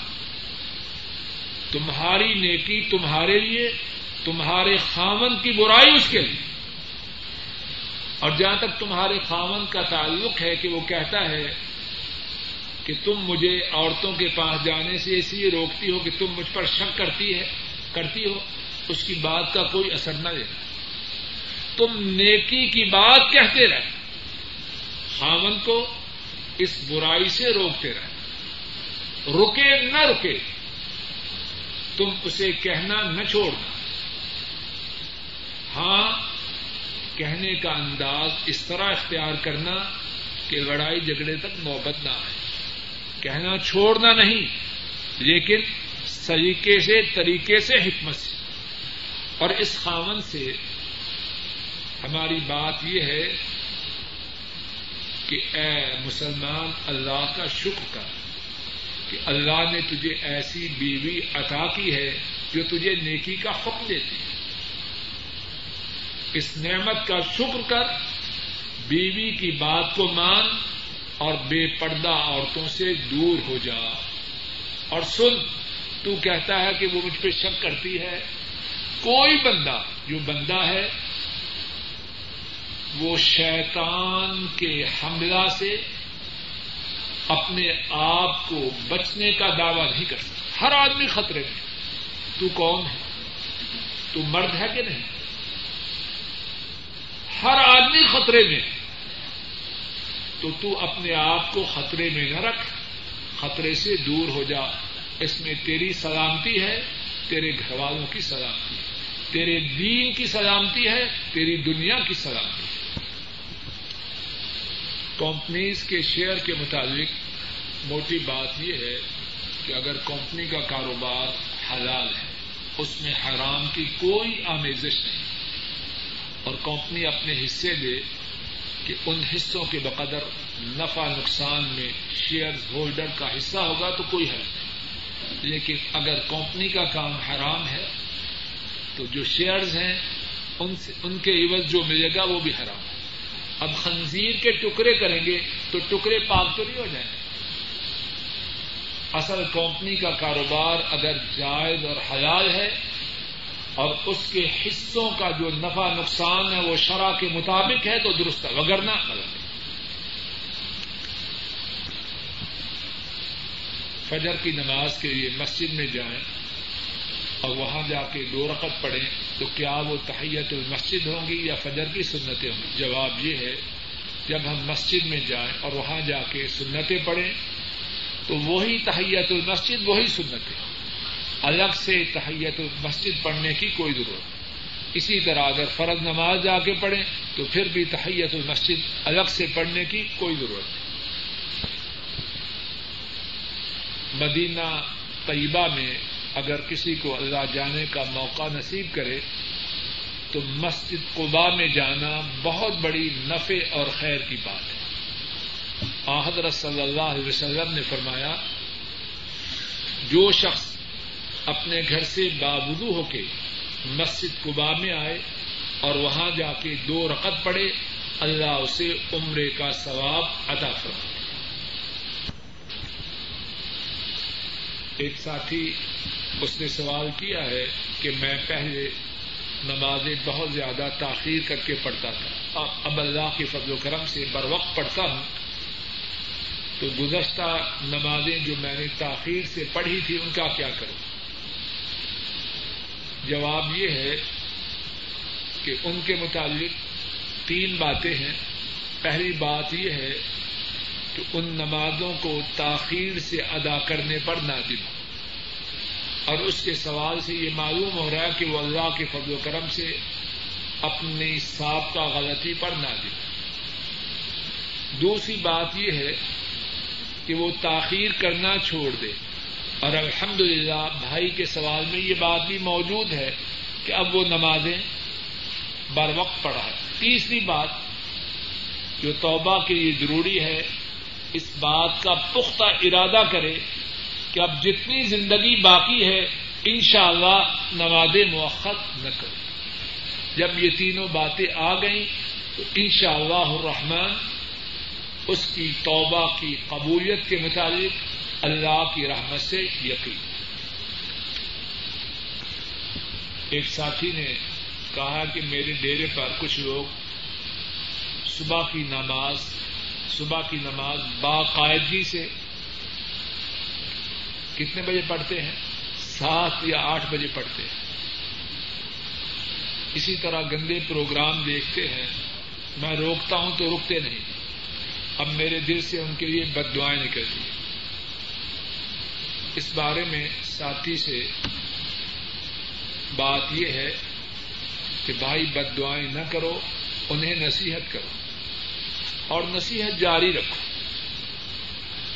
تمہاری نیکی تمہارے لیے، تمہارے خامن کی برائی اس کے لیے۔ اور جہاں تک تمہارے خامن کا تعلق ہے کہ وہ کہتا ہے کہ تم مجھے عورتوں کے پاس جانے سے اس لیے روکتی ہو کہ تم مجھ پر شک کرتی ہے کرتی ہو، اس کی بات کا کوئی اثر نہ دینا تم نیکی کی بات کہتے رہے۔ خامن کو اس برائی سے روکتے رہے۔ رکے نہ رکے، تم اسے کہنا نہ چھوڑنا۔ ہاں کہنے کا انداز اس طرح اختیار کرنا کہ لڑائی جھگڑے تک نوبت نہ آئے۔ کہنا چھوڑنا نہیں، لیکن سلیقے سے، طریقے سے حکمت سے۔ اور اس خامن سے ہماری بات یہ ہے کہ اے مسلمان، اللہ کا شکر کر کہ اللہ نے تجھے ایسی بیوی عطا کی ہے جو تجھے نیکی کا حکم دیتی ہے۔ اس نعمت کا شکر کر، بیوی کی بات کو مان اور بے پردہ عورتوں سے دور ہو جا۔ اور سن تو کہتا ہے کہ وہ مجھ پہ شک کرتی ہے۔ کوئی بندہ، جو بندہ ہے، وہ شیطان کے حملہ سے اپنے آپ کو بچنے کا دعوی نہیں کر سکتا۔ ہر آدمی خطرے میں۔ تو کون ہے؟ تو مرد ہے کہ نہیں؟ ہر آدمی خطرے میں۔ تو تو اپنے آپ کو خطرے میں نہ رکھ، خطرے سے دور ہو جا۔ اس میں تیری سلامتی ہے، تیرے گھر والوں کی سلامتی ہے۔ تیرے دین کی سلامتی ہے، تیری دنیا کی سلامتی ہے۔ کمپنیز کے شیئر کے مطابق موٹی بات یہ ہے کہ اگر کمپنی کا کاروبار حلال ہے، اس میں حرام کی کوئی آمیزش نہیں۔ اور کمپنی اپنے حصے دے کہ ان حصوں کے بقدر نفع نقصان میں شیئر ہولڈر کا حصہ ہوگا تو کوئی حل نہیں۔ لیکن اگر کمپنی کا کام حرام ہے، تو جو شیئرز ہیں، ان سے، ان کے عوض جو ملے گا، وہ بھی حرام ہے۔ اب خنزیر کے ٹکڑے کریں گے، تو ٹکڑے پاک تو نہیں ہو جائیں گے۔ اصل کمپنی کا کاروبار اگر جائز اور حلال ہے، اور اس کے حصوں کا جو نفع نقصان ہے، وہ شرح کے مطابق ہے، تو درست ہے۔ وگرنا غلط ہے۔ فجر کی نماز کے لیے مسجد میں جائیں اور وہاں جا کے دو رقط پڑھیں، تو کیا وہ تحیت المسجد ہوں گی یا فجر کی سنتیں ہوں گی؟ جواب یہ ہے، جب ہم مسجد میں جائیں اور وہاں جا کے سنتیں پڑھیں، تو وہی تحیت المسجد، وہی سنتیں۔ الگ سے تحیت مسجد پڑھنے کی کوئی ضرورت اسی طرح اگر فرض نماز جا کے پڑھیں، تو پھر بھی تحیت المسجد الگ سے پڑھنے کی کوئی ضرورت نہیں۔ مدینہ طیبہ میں اگر کسی کو اللہ جانے کا موقع نصیب کرے، تو مسجد قبا میں جانا بہت بڑی نفع اور خیر کی بات ہے۔ حضرت صلی اللہ علیہ وسلم نے فرمایا، جو شخص اپنے گھر سے بابدو ہو کے مسجد قبا میں آئے اور وہاں جا کے دو رقط پڑے اللہ اسے عمرے کا ثواب ادا فرمائے۔ ایک ساتھی اس نے سوال کیا ہے کہ میں پہلے نمازیں بہت زیادہ تاخیر کر کے پڑھتا تھا۔ اب اللہ کے فضل و کرم سے بر وقت پڑھتا ہوں۔ تو گزشتہ نمازیں جو میں نے تاخیر سے پڑھی تھی، ان کا کیا کروں؟ جواب یہ ہے کہ ان کے متعلق تین باتیں ہیں۔ پہلی بات یہ ہے کہ ان نمازوں کو تاخیر سے ادا کرنے پر نازل ہو اور اس کے سوال سے یہ معلوم ہو رہا ہے کہ وہ اللہ کے فضل و کرم سے اپنی سابقہ غلطی پر نازل دوسری بات یہ ہے کہ وہ تاخیر کرنا چھوڑ دے۔ اور الحمد للہ بھائی کے سوال میں یہ بات بھی موجود ہے کہ اب وہ نمازیں بر وقت پڑھا ہے۔ تیسری بات جو توبہ کے لیے ضروری ہے اس بات کا پختہ ارادہ کرے کہ اب جتنی زندگی باقی ہے ان شاء اللہ نماز موخر نہ کرے۔ جب یہ تینوں باتیں آ گئیں، تو ان شاء اللہ الرحمن اس کی توبہ کی قبولیت کے مطابق اللہ کی رحمت سے یقین۔ ایک ساتھی نے کہا کہ میرے ڈیرے پر کچھ لوگ صبح کی نماز صبح کی نماز باقاعدگی سے کتنے بجے پڑھتے ہیں؟ سات یا آٹھ بجے پڑھتے ہیں۔ اسی طرح گندے پروگرام دیکھتے ہیں۔ میں روکتا ہوں تو رکتے نہیں۔ اب میرے دل سے ان کے لیے بد دعائیں نکلتی ہیں۔ اس بارے میں ساتھی سے بات یہ ہے کہ بھائی بد دعائیں نہ کرو، انہیں نصیحت کرو۔ اور نصیحت جاری رکھو۔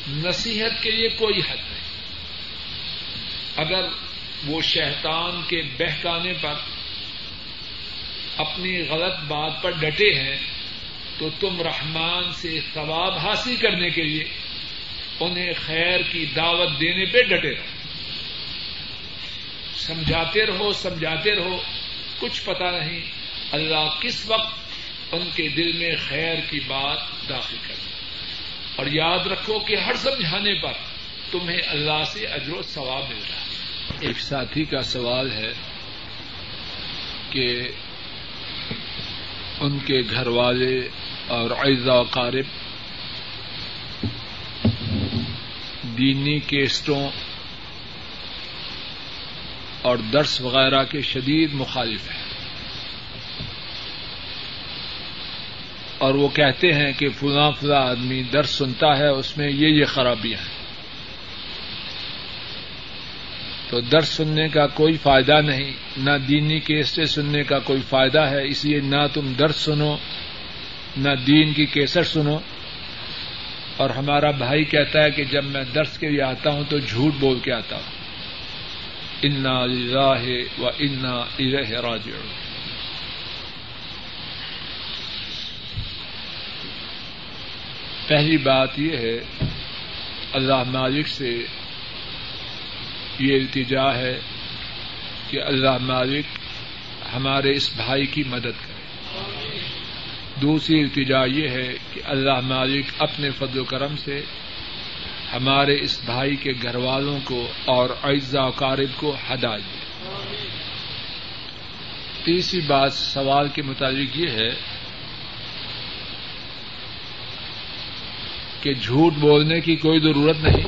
نصیحت کے لیے کوئی حد نہیں۔ اگر وہ شیطان کے بہکانے پر اپنی غلط بات پر ڈٹے ہیں، تو تم رحمان سے ثواب حاصل کرنے کے لیے انہیں خیر کی دعوت دینے پہ ڈٹے رہو۔ سمجھاتے رہو سمجھاتے رہو، کچھ پتا نہیں اللہ کس وقت ان کے دل میں خیر کی بات داخل کر اور یاد رکھو کہ ہر سمجھانے پر تمہیں اللہ سے اجر و ثواب مل رہا ہے۔ ایک ساتھی کا سوال ہے کہ ان کے گھر والے اور اعزا و قارب دینی کیسٹوں اور درس وغیرہ کے شدید مخالف ہیں۔ اور وہ کہتے ہیں کہ فلاں فلاں آدمی درس سنتا ہے، اس میں یہ یہ خرابیاں ہیں۔ تو درس سننے کا کوئی فائدہ نہیں، نہ دینی کیسٹیں سننے کا کوئی فائدہ ہے، اس لیے نہ تم درس سنو، نہ دین کی کیسٹ سنو۔ اور ہمارا بھائی کہتا ہے کہ جب میں درس کے لیے آتا ہوں تو جھوٹ بول کے آتا ہوں۔ انا راہ و انا ارح راج پہلی بات یہ ہے، اللہ مالک سے یہ التجا ہے کہ اللہ مالک ہمارے اس بھائی کی مدد کرے۔ دوسری التجا یہ ہے کہ اللہ مالک اپنے فضل و کرم سے ہمارے اس بھائی کے گھر والوں کو اور اعزا کارب کو ہدا دے۔ تیسری بات سوال کے مطابق یہ ہے کہ جھوٹ بولنے کی کوئی ضرورت نہیں۔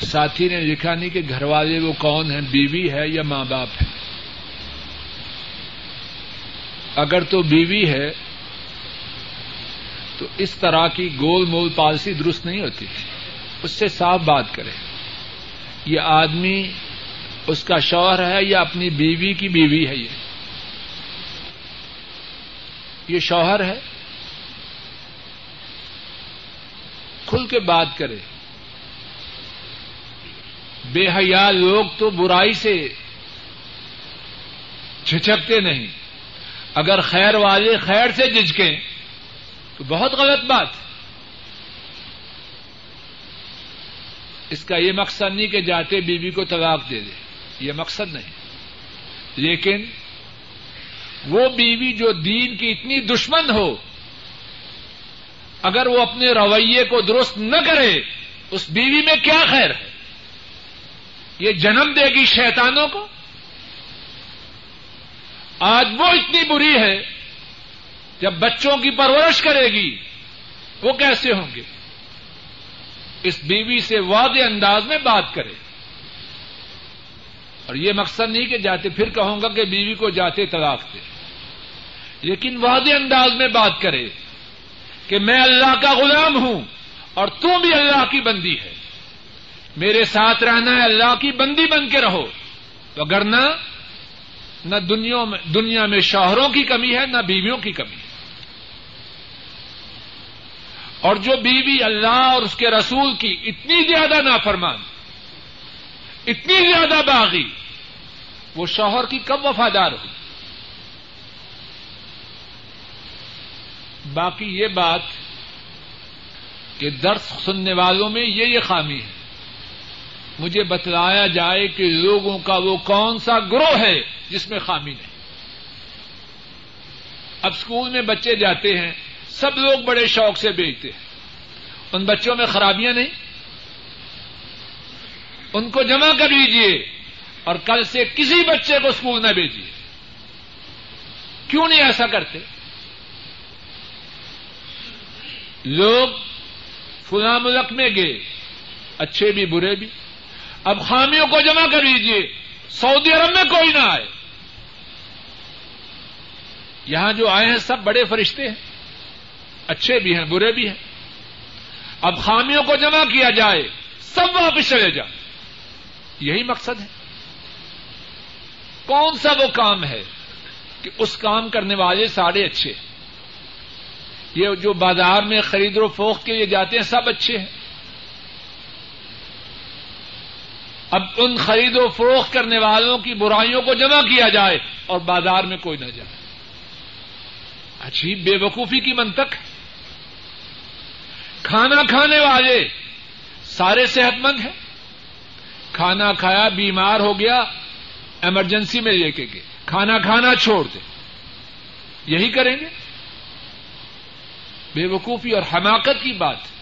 ساتھی نے لکھا نہیں کہ گھر والے وہ کون ہیں، بیوی ہے یا ماں باپ ہے اگر تو بیوی ہے، تو اس طرح کی گول مول پالسی درست نہیں ہوتی۔ اس سے صاف بات کرے یہ آدمی اس کا شوہر ہے یا اپنی بیوی کی بیوی ہے یہ؟ یہ شوہر ہے۔ کھل کے بات کرے۔ بے حیا لوگ تو برائی سے جھجکتے نہیں۔ اگر خیر والے خیر سے جھجکیں تو بہت غلط بات۔ اس کا یہ مقصد نہیں کہ جاتے بیوی کو طلاق دے دے، یہ مقصد نہیں۔ لیکن وہ بیوی جو دین کی اتنی دشمن ہو اگر وہ اپنے رویے کو درست نہ کرے، اس بیوی میں کیا خیر ہے؟ یہ جنم دے گی شیطانوں کو؟ آج وہ اتنی بری ہے، جب بچوں کی پرورش کرے گی، وہ کیسے ہوں گے؟ اس بیوی سے واضح انداز میں بات کرے۔ اور یہ مقصد نہیں کہ جاتے، پھر کہوں گا کہ بیوی کو جاتے طلاق دے۔ لیکن واضح انداز میں بات کرے۔ کہ میں اللہ کا غلام ہوں اور تم بھی اللہ کی بندی ہے۔ میرے ساتھ رہنا ہے اللہ کی بندی بن کے رہو۔ تو گرنا نہ دنیا میں شوہروں کی کمی ہے، نہ بیویوں کی کمی۔ ہے اور جو بیوی اللہ اور اس کے رسول کی اتنی زیادہ نافرمان، اتنی زیادہ باغی، وہ شوہر کی کب وفادار ہوئی باقی یہ بات کہ درس سننے والوں میں یہ یہ خامی ہے۔ مجھے بتلایا جائے کہ لوگوں کا وہ کون سا گروہ ہے جس میں خامی نہیں۔ اب اسکول میں بچے جاتے ہیں، سب لوگ بڑے شوق سے بیچتے ہیں۔ ان بچوں میں خرابیاں نہیں۔ ان کو جمع کر لیجیے اور کل سے کسی بچے کو اسکول نہ بھیجیے کیوں نہیں ایسا کرتے؟ لوگ فلاں ملک میں گئے، اچھے بھی، برے بھی۔ اب خامیوں کو جمع کر لیجیے سعودی عرب میں کوئی نہ آئے۔ یہاں جو آئے ہیں سب بڑے فرشتے ہیں، اچھے بھی ہیں، برے بھی ہیں۔ اب خامیوں کو جمع کیا جائے، سب واپس چلے جائیں۔ یہی مقصد ہے۔ کون سا وہ کام ہے کہ اس کام کرنے والے سارے اچھے ہیں؟ یہ جو بازار میں خرید و فوخت کے لیے جاتے ہیں، سب اچھے ہیں۔ اب ان خرید و فروخت کرنے والوں کی برائیوں کو جمع کیا جائے اور بازار میں کوئی نہ جائے۔ عجیب بے وقوفی کی منتق کھانا کھانے والے سارے صحت مند ہیں۔ کھانا کھایا، بیمار ہو گیا، ایمرجنسی میں لے کے گئے۔ کھانا کھانا چھوڑ دے۔ یہی کریں گے۔ بے وقوفی اور حماقت کی بات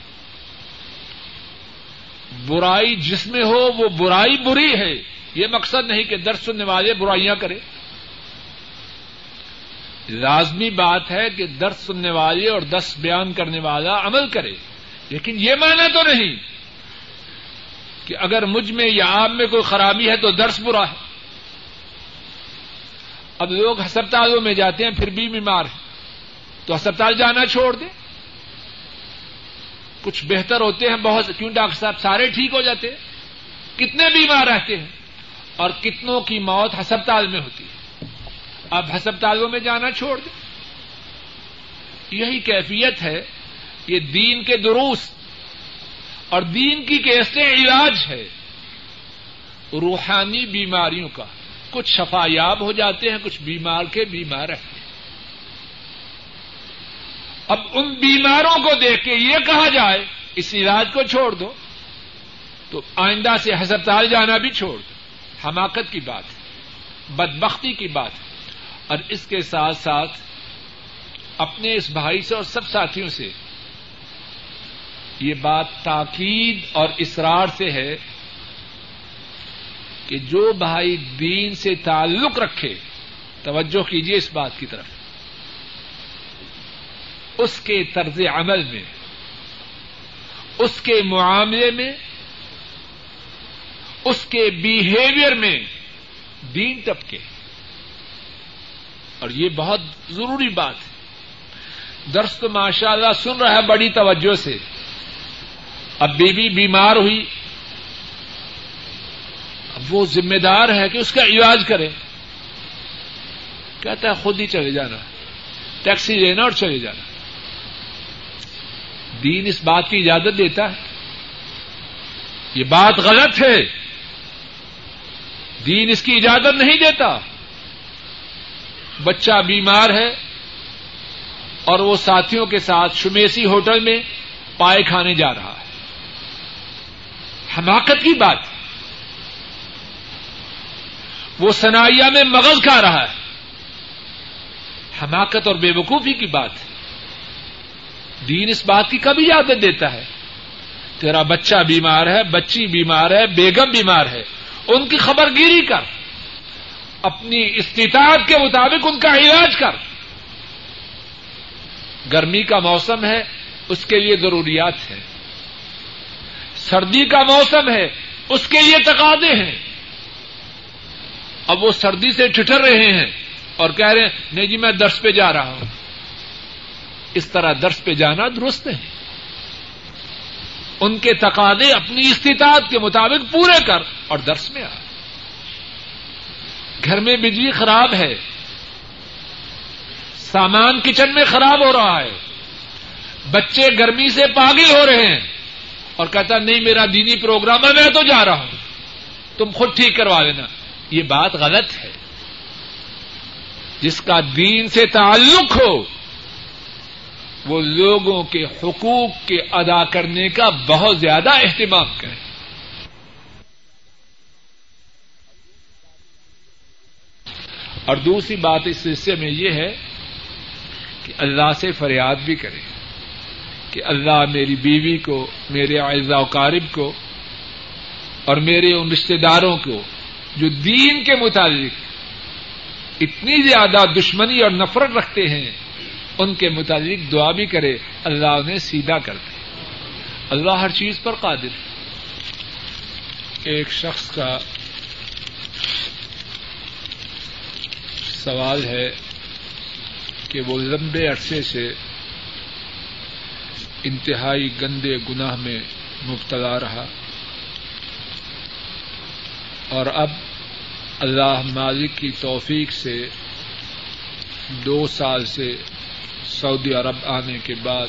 برائی جس میں ہو وہ برائی بری ہے یہ مقصد نہیں کہ درس سننے والے برائیاں کرے لازمی بات ہے کہ درس سننے والے اور دس بیان کرنے والا عمل کرے لیکن یہ مانا تو نہیں کہ اگر مجھ میں یا آپ میں کوئی خرابی ہے تو درس برا ہے اب لوگ ہسپتالوں میں جاتے ہیں پھر بھی بیمار ہیں تو ہسپتال جانا چھوڑ دیں کچھ بہتر ہوتے ہیں بہت، کیوں ڈاکٹر صاحب سارے ٹھیک ہو جاتے ہیں؟ کتنے بیمار رہتے ہیں؟ اور کتنوں کی موت ہسپتال میں ہوتی ہے۔ اب ہسپتالوں میں جانا چھوڑ دیں۔ یہی کیفیت ہے یہ دین کے دروس۔ اور دین کی کیسے علاج ہے۔ روحانی بیماریوں کا کچھ شفایاب ہو جاتے ہیں، کچھ بیمار کے بیمار رہتے ہیں۔ اب ان بیماروں کو دیکھ کے یہ کہا جائے، اس علاج کو چھوڑ دو۔ تو آئندہ سے ہسپتال جانا بھی چھوڑ دو۔ حماقت کی بات ہے بدبختی کی بات۔ ہے اور اس کے ساتھ ساتھ اپنے اس بھائی سے اور سب ساتھیوں سے یہ بات تاکید اور اسرار سے ہے کہ جو بھائی دین سے تعلق رکھے، توجہ کیجیے اس بات کی طرف۔ اس کے طرز عمل میں، اس کے معاملے میں، اس کے بیہیویئر میں دین ٹپکے اور یہ بہت ضروری بات ہے۔ درس تو ماشاء اللہ سن رہا ہے بڑی توجہ سے۔ اب بیوی بیمار ہوئی۔ اب وہ ذمہ دار ہے کہ اس کا علاج کرے۔ کہتا ہے خود ہی چلے جانا۔ ٹیکسی لینا اور چلے جانا۔ دین اس بات کی اجازت دیتا ہے۔ یہ بات غلط ہے۔ دین اس کی اجازت نہیں دیتا۔ بچہ بیمار ہے اور وہ ساتھیوں کے ساتھ شمیسی ہوٹل میں پائے کھانے جا رہا ہے۔ حماقت کی بات۔ وہ سنائیا میں مغز کھا رہا ہے۔ حماقت اور بے وقوفی کی بات۔ ہے دین اس بات کی کبھی اجازت دیتا ہے۔ تیرا بچہ بیمار ہے، بچی بیمار ہے، بیگم بیمار ہے، ان کی خبر گیری کر۔ اپنی استطاعت کے مطابق ان کا علاج کر۔ گرمی کا موسم ہے، اس کے لیے ضروریات ہیں۔ سردی کا موسم ہے، اس کے لیے تقاضے ہیں۔ اب وہ سردی سے ٹھٹر رہے ہیں اور کہہ رہے ہیں، نہیں جی میں درس پہ جا رہا ہوں۔ اس طرح درس پہ جانا درست ہے۔ ان کے تقاضے اپنی استطاعت کے مطابق پورے کر اور درس میں آ۔ گھر میں بجلی خراب ہے۔ سامان کچن میں خراب ہو رہا ہے۔ بچے گرمی سے پاگل ہو رہے ہیں۔ اور کہتا نہیں، میرا دینی پروگرام ہے، میں تو جا رہا ہوں۔ تم خود ٹھیک کروا لینا۔ یہ بات غلط ہے۔ جس کا دین سے تعلق ہو وہ لوگوں کے حقوق کے ادا کرنے کا بہت زیادہ اہتمام کرے اور دوسری بات اس حصے میں یہ ہے کہ اللہ سے فریاد بھی کرے کہ اللہ میری بیوی کو، میرے اعزا و قارب کو اور میرے ان رشتے داروں کو جو دین کے متعلق اتنی زیادہ دشمنی اور نفرت رکھتے ہیں ان کے متعلق دعا بھی کرے، اللہ انہیں سیدھا کر دے۔ اللہ ہر چیز پر قادر ایک شخص کا سوال ہے کہ وہ لمبے عرصے سے انتہائی گندے گناہ میں مبتلا رہا اور اب اللہ مالک کی توفیق سے دو سال سے سعودی عرب آنے کے بعد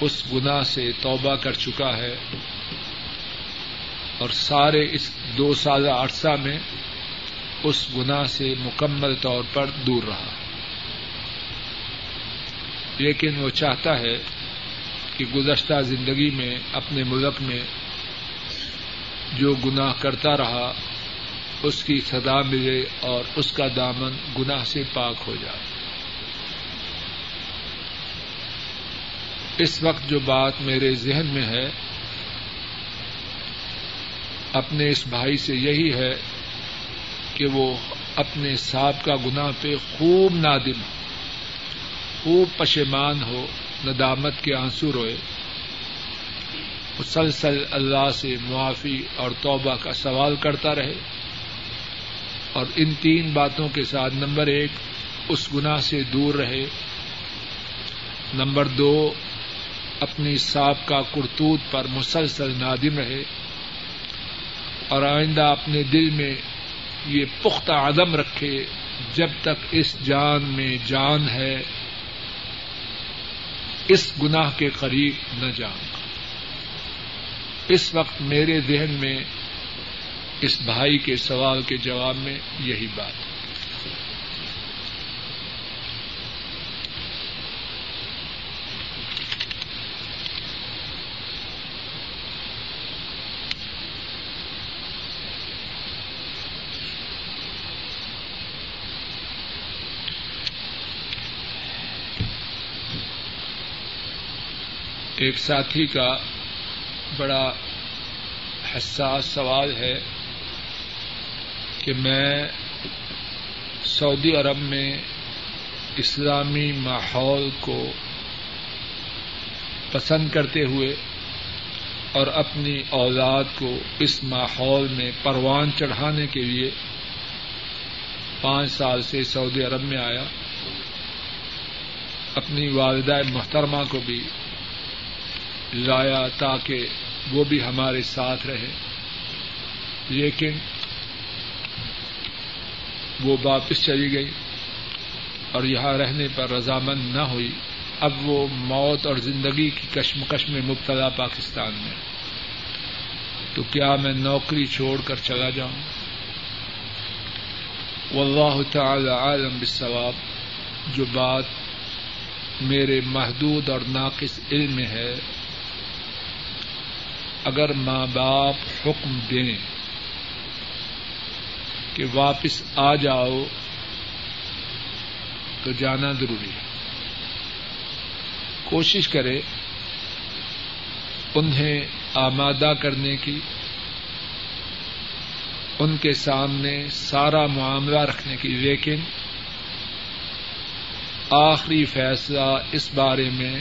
اس گناہ سے توبہ کر چکا ہے اور سارے اس دو سالہ عرصہ میں اس گناہ سے مکمل طور پر دور رہا۔ لیکن وہ چاہتا ہے کہ گزشتہ زندگی میں اپنے ملک میں جو گناہ کرتا رہا، اس کی سزا ملے اور اس کا دامن گناہ سے پاک ہو جائے۔ اس وقت جو بات میرے ذہن میں ہے، اپنے اس بھائی سے یہی ہے کہ وہ اپنے سانپ کا گناہ پہ خوب نادم خوب پشیمان ہو، ندامت کے آنسو روئے۔ مسلسل اللہ سے معافی اور توبہ کا سوال کرتا رہے۔ اور ان تین باتوں کے ساتھ نمبر ایک، اس گناہ سے دور رہے۔ نمبر دو اپنی سانپ کا کرتوت پر مسلسل نادم رہے اور آئندہ اپنے دل میں یہ پختہ عدم رکھے جب تک اس جان میں جان ہے، اس گناہ کے قریب نہ جان۔ اس وقت میرے ذہن میں، اس بھائی کے سوال کے جواب میں یہی بات۔ ہے ایک ساتھی کا بڑا حساس سوال ہے کہ میں سعودی عرب میں اسلامی ماحول کو پسند کرتے ہوئے اور اپنی اولاد کو اس ماحول میں پروان چڑھانے کے لیے پانچ سال سے سعودی عرب میں آیا، اپنی والدہ محترمہ کو بھی لایا تاکہ وہ بھی ہمارے ساتھ رہے۔ لیکن وہ واپس چلی گئی اور یہاں رہنے پر رضامند نہ ہوئی۔ اب وہ موت اور زندگی کی کشمکش میں مبتلا پاکستان میں۔ تو کیا میں نوکری چھوڑ کر چلا جاؤں؟ واللہ تعالی عالم بالصواب۔ جو بات میرے محدود اور ناقص علم میں ہے اگر ماں باپ حکم دیں کہ واپس آ جاؤ، تو جانا ضروری ہے۔ کوشش کرے انہیں آمادہ کرنے کی، ان کے سامنے سارا معاملہ رکھنے کی۔ لیکن آخری فیصلہ اس بارے میں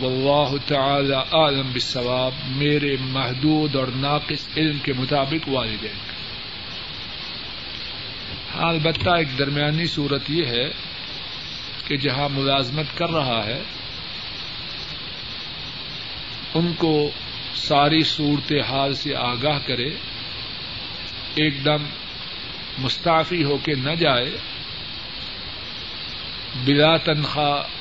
واللہ تعالی عالم بالصواب میرے محدود اور ناقص علم کے مطابق والدین۔ ہاں البتہ ایک درمیانی صورت یہ ہے کہ جہاں ملازمت کر رہا ہے، ان کو ساری صورت حال سے آگاہ کرے، ایک دم مستعفی ہو کے نہ جائے، بلا تنخواہ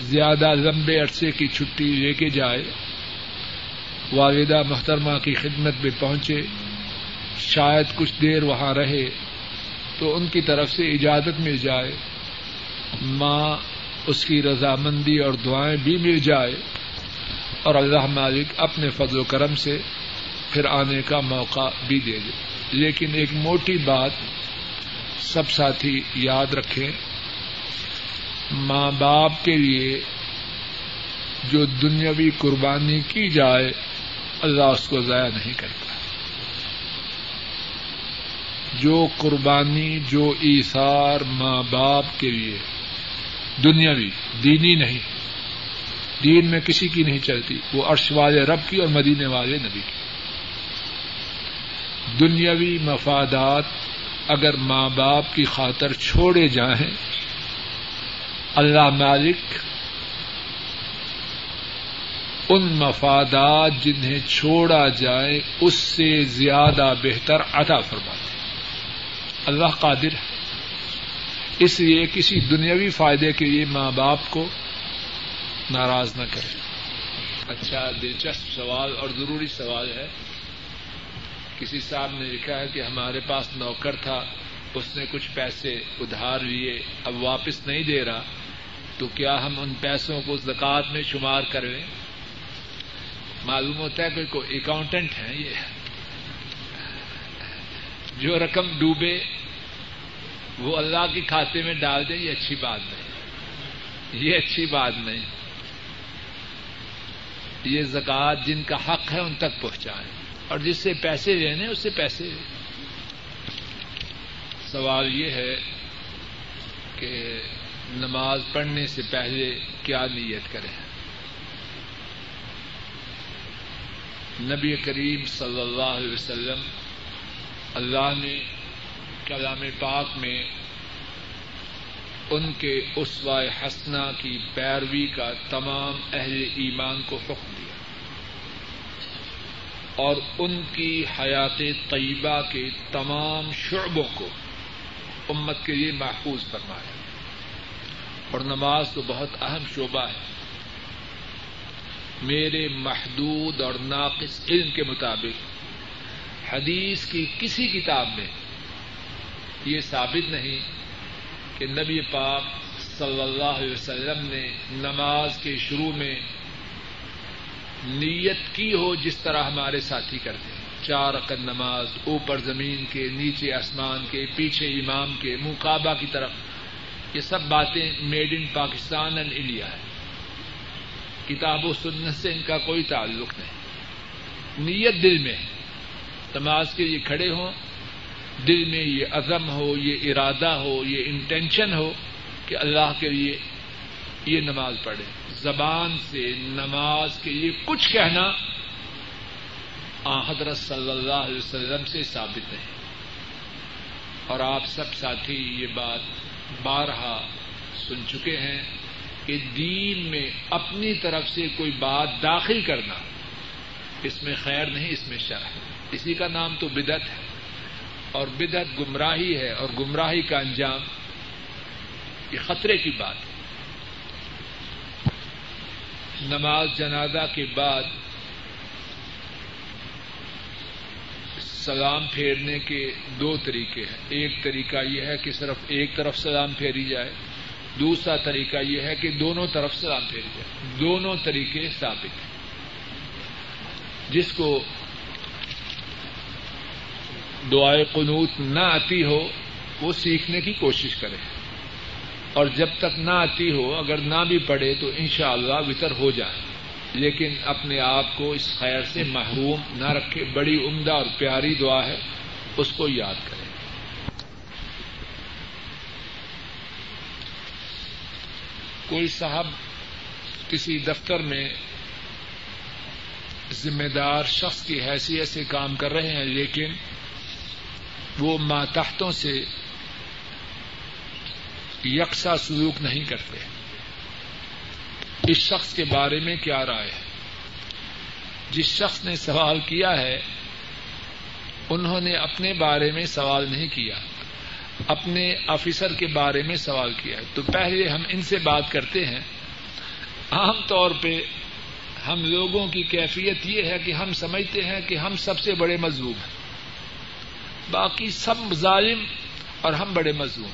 زیادہ لمبے عرصے کی چھٹی لے کے جائے، والدہ محترمہ کی خدمت میں پہنچے، شاید کچھ دیر وہاں رہے تو ان کی طرف سے اجازت مل جائے، ماں اس کی رضامندی اور دعائیں بھی مل جائے اور اللہ مالک اپنے فضل و کرم سے پھر آنے کا موقع بھی دے دے۔ لیکن ایک موٹی بات سب ساتھی یاد رکھیں ماں باپ کے لیے جو دنیاوی قربانی کی جائے، اللہ اس کو ضائع نہیں کرتا۔ جو قربانی، جو ایثار ماں باپ کے لیے دنیاوی، دینی نہیں، دین میں کسی کی نہیں چلتی، وہ عرش والے رب کی اور مدینے والے نبی کی۔ دنیاوی مفادات اگر ماں باپ کی خاطر چھوڑے جائیں اللہ مالک ان مفادات جنہیں چھوڑا جائے اس سے زیادہ بہتر عطا فرماتے اللہ قادر ہے۔ اس لیے کسی دنیاوی فائدے کے لیے ماں باپ کو ناراض نہ کرے۔ اچھا دلچسپ سوال اور ضروری سوال ہے۔ کسی صاحب نے لکھا ہے کہ ہمارے پاس نوکر تھا، اس نے کچھ پیسے ادھار لیے، اب واپس نہیں دے رہا۔ تو کیا ہم ان پیسوں کو زکات میں شمار کریں معلوم ہوتا ہے کہ کوئی اکاؤنٹنٹ ہے یہ۔ جو رقم ڈوبے، وہ اللہ کے کھاتے میں ڈال دیں یہ اچھی بات نہیں۔ یہ اچھی بات نہیں۔ یہ زکات جن کا حق ہے، ان تک پہنچائیں۔ اور جس سے پیسے لینے اس سے پیسے۔ سوال یہ ہے کہ نماز پڑھنے سے پہلے کیا نیت کریں؟ نبی کریم صلی اللہ علیہ وسلم اللہ نے کلام پاک میں ان کے اسوا حسنا کی پیروی کا تمام اہل ایمان کو حکم دیا اور ان کی حیات طیبہ کے تمام شعبوں کو امت کے لیے محفوظ فرمایا۔ اور نماز تو بہت اہم شعبہ ہے۔ میرے محدود اور ناقص علم کے مطابق حدیث کی کسی کتاب میں یہ ثابت نہیں کہ نبی پاک صلی اللہ علیہ وسلم نے نماز کے شروع میں نیت کی ہو جس طرح ہمارے ساتھی کرتے ہیں۔ چار عقد نماز، اوپر زمین کے، نیچے آسمان کے، پیچھے امام کے، منہ کی طرف۔ یہ سب باتیں made in Pakistan and India ہے کتاب و سنت سے ان کا کوئی تعلق نہیں۔ نیت دل میں ہے۔ نماز کے لیے کھڑے ہوں۔ دل میں یہ عزم ہو، یہ ارادہ ہو، یہ انٹینشن ہو کہ اللہ کے لیے یہ نماز پڑھے زبان سے نماز کے لیے کچھ کہنا حضرت صلی اللہ علیہ وسلم سے ثابت ہے اور آپ سب ساتھی، یہ بات بارہا سن چکے ہیں کہ دین میں اپنی طرف سے کوئی بات داخل کرنا اس میں خیر نہیں، اس میں شر ہے۔ اسی کا نام تو بدت ہے۔ اور بدت گمراہی ہے اور گمراہی کا انجام یہ خطرے کی بات ہے۔ نماز جنازہ کے بعد سلام پھیرنے کے دو طریقے ہیں۔ ایک طریقہ یہ ہے کہ صرف ایک طرف سلام پھیری جائے، دوسرا طریقہ یہ ہے کہ دونوں طرف سلام پھیری جائے۔ دونوں طریقے ثابت ہیں۔ جس کو دعائے قنوت نہ آتی ہو، وہ سیکھنے کی کوشش کرے۔ اور جب تک نہ آتی ہو، اگر نہ بھی پڑے تو انشاءاللہ اللہ وطر ہو جائے۔ لیکن اپنے آپ کو اس خیر سے محروم نہ رکھے، بڑی عمدہ اور پیاری دعا ہے، اس کو یاد کرے کوئی صاحب کسی دفتر میں ذمہ دار شخص کی حیثیت سے کام کر رہے ہیں، لیکن وہ ماتحتوں سے یکساں سلوک نہیں کرتے۔ اس شخص کے بارے میں کیا رائے ہے؟ جس شخص نے سوال کیا ہے، انہوں نے اپنے بارے میں سوال نہیں کیا۔ اپنے آفیسر کے بارے میں سوال کیا ہے۔ تو پہلے ہم ان سے بات کرتے ہیں۔ عام طور پہ ہم لوگوں کی کیفیت یہ ہے کہ ہم سمجھتے ہیں کہ ہم سب سے بڑے مزلوم ہیں۔ باقی سب ظالم اور ہم بڑے مزلوم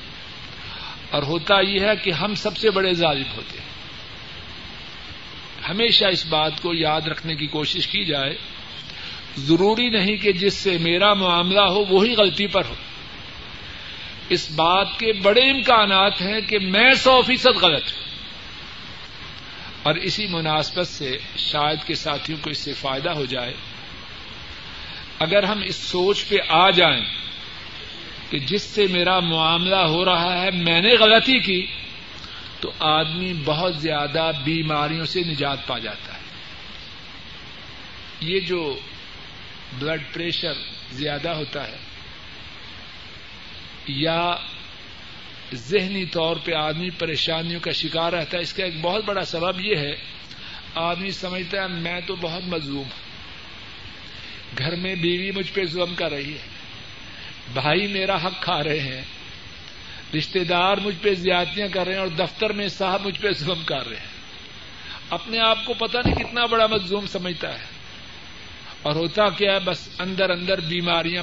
اور ہوتا یہ ہے کہ ہم سب سے بڑے ظالم ہوتے ہیں۔ ہمیشہ اس بات کو یاد رکھنے کی کوشش کی جائے، ضروری نہیں کہ جس سے میرا معاملہ ہو وہی غلطی پر ہو۔ اس بات کے بڑے امکانات ہیں کہ میں سو فیصد غلط ہوں۔ اور اسی مناسبت سے شاید کے ساتھیوں کو اس سے فائدہ ہو جائے۔ اگر ہم اس سوچ پہ آ جائیں کہ جس سے میرا معاملہ ہو رہا ہے، میں نے غلطی کی تو آدمی بہت زیادہ بیماریوں سے نجات پا جاتا ہے۔ یہ جو بلڈ پریشر زیادہ ہوتا ہے، یا ذہنی طور پہ آدمی پریشانیوں کا شکار رہتا ہے، اس کا ایک بہت بڑا سبب یہ ہے، آدمی سمجھتا ہے میں تو بہت مظلوم ہوں۔ گھر میں بیوی مجھ پہ ظلم کر رہی ہے، بھائی میرا حق کھا رہے ہیں۔ رشتے دار مجھ پہ زیادتیاں کر رہے ہیں اور دفتر میں صاحب مجھ پہ ظلم کر رہے ہیں۔ اپنے آپ کو پتہ نہیں کتنا بڑا مظلوم سمجھتا ہے۔ اور ہوتا کیا ہے، بس اندر اندر بیماریاں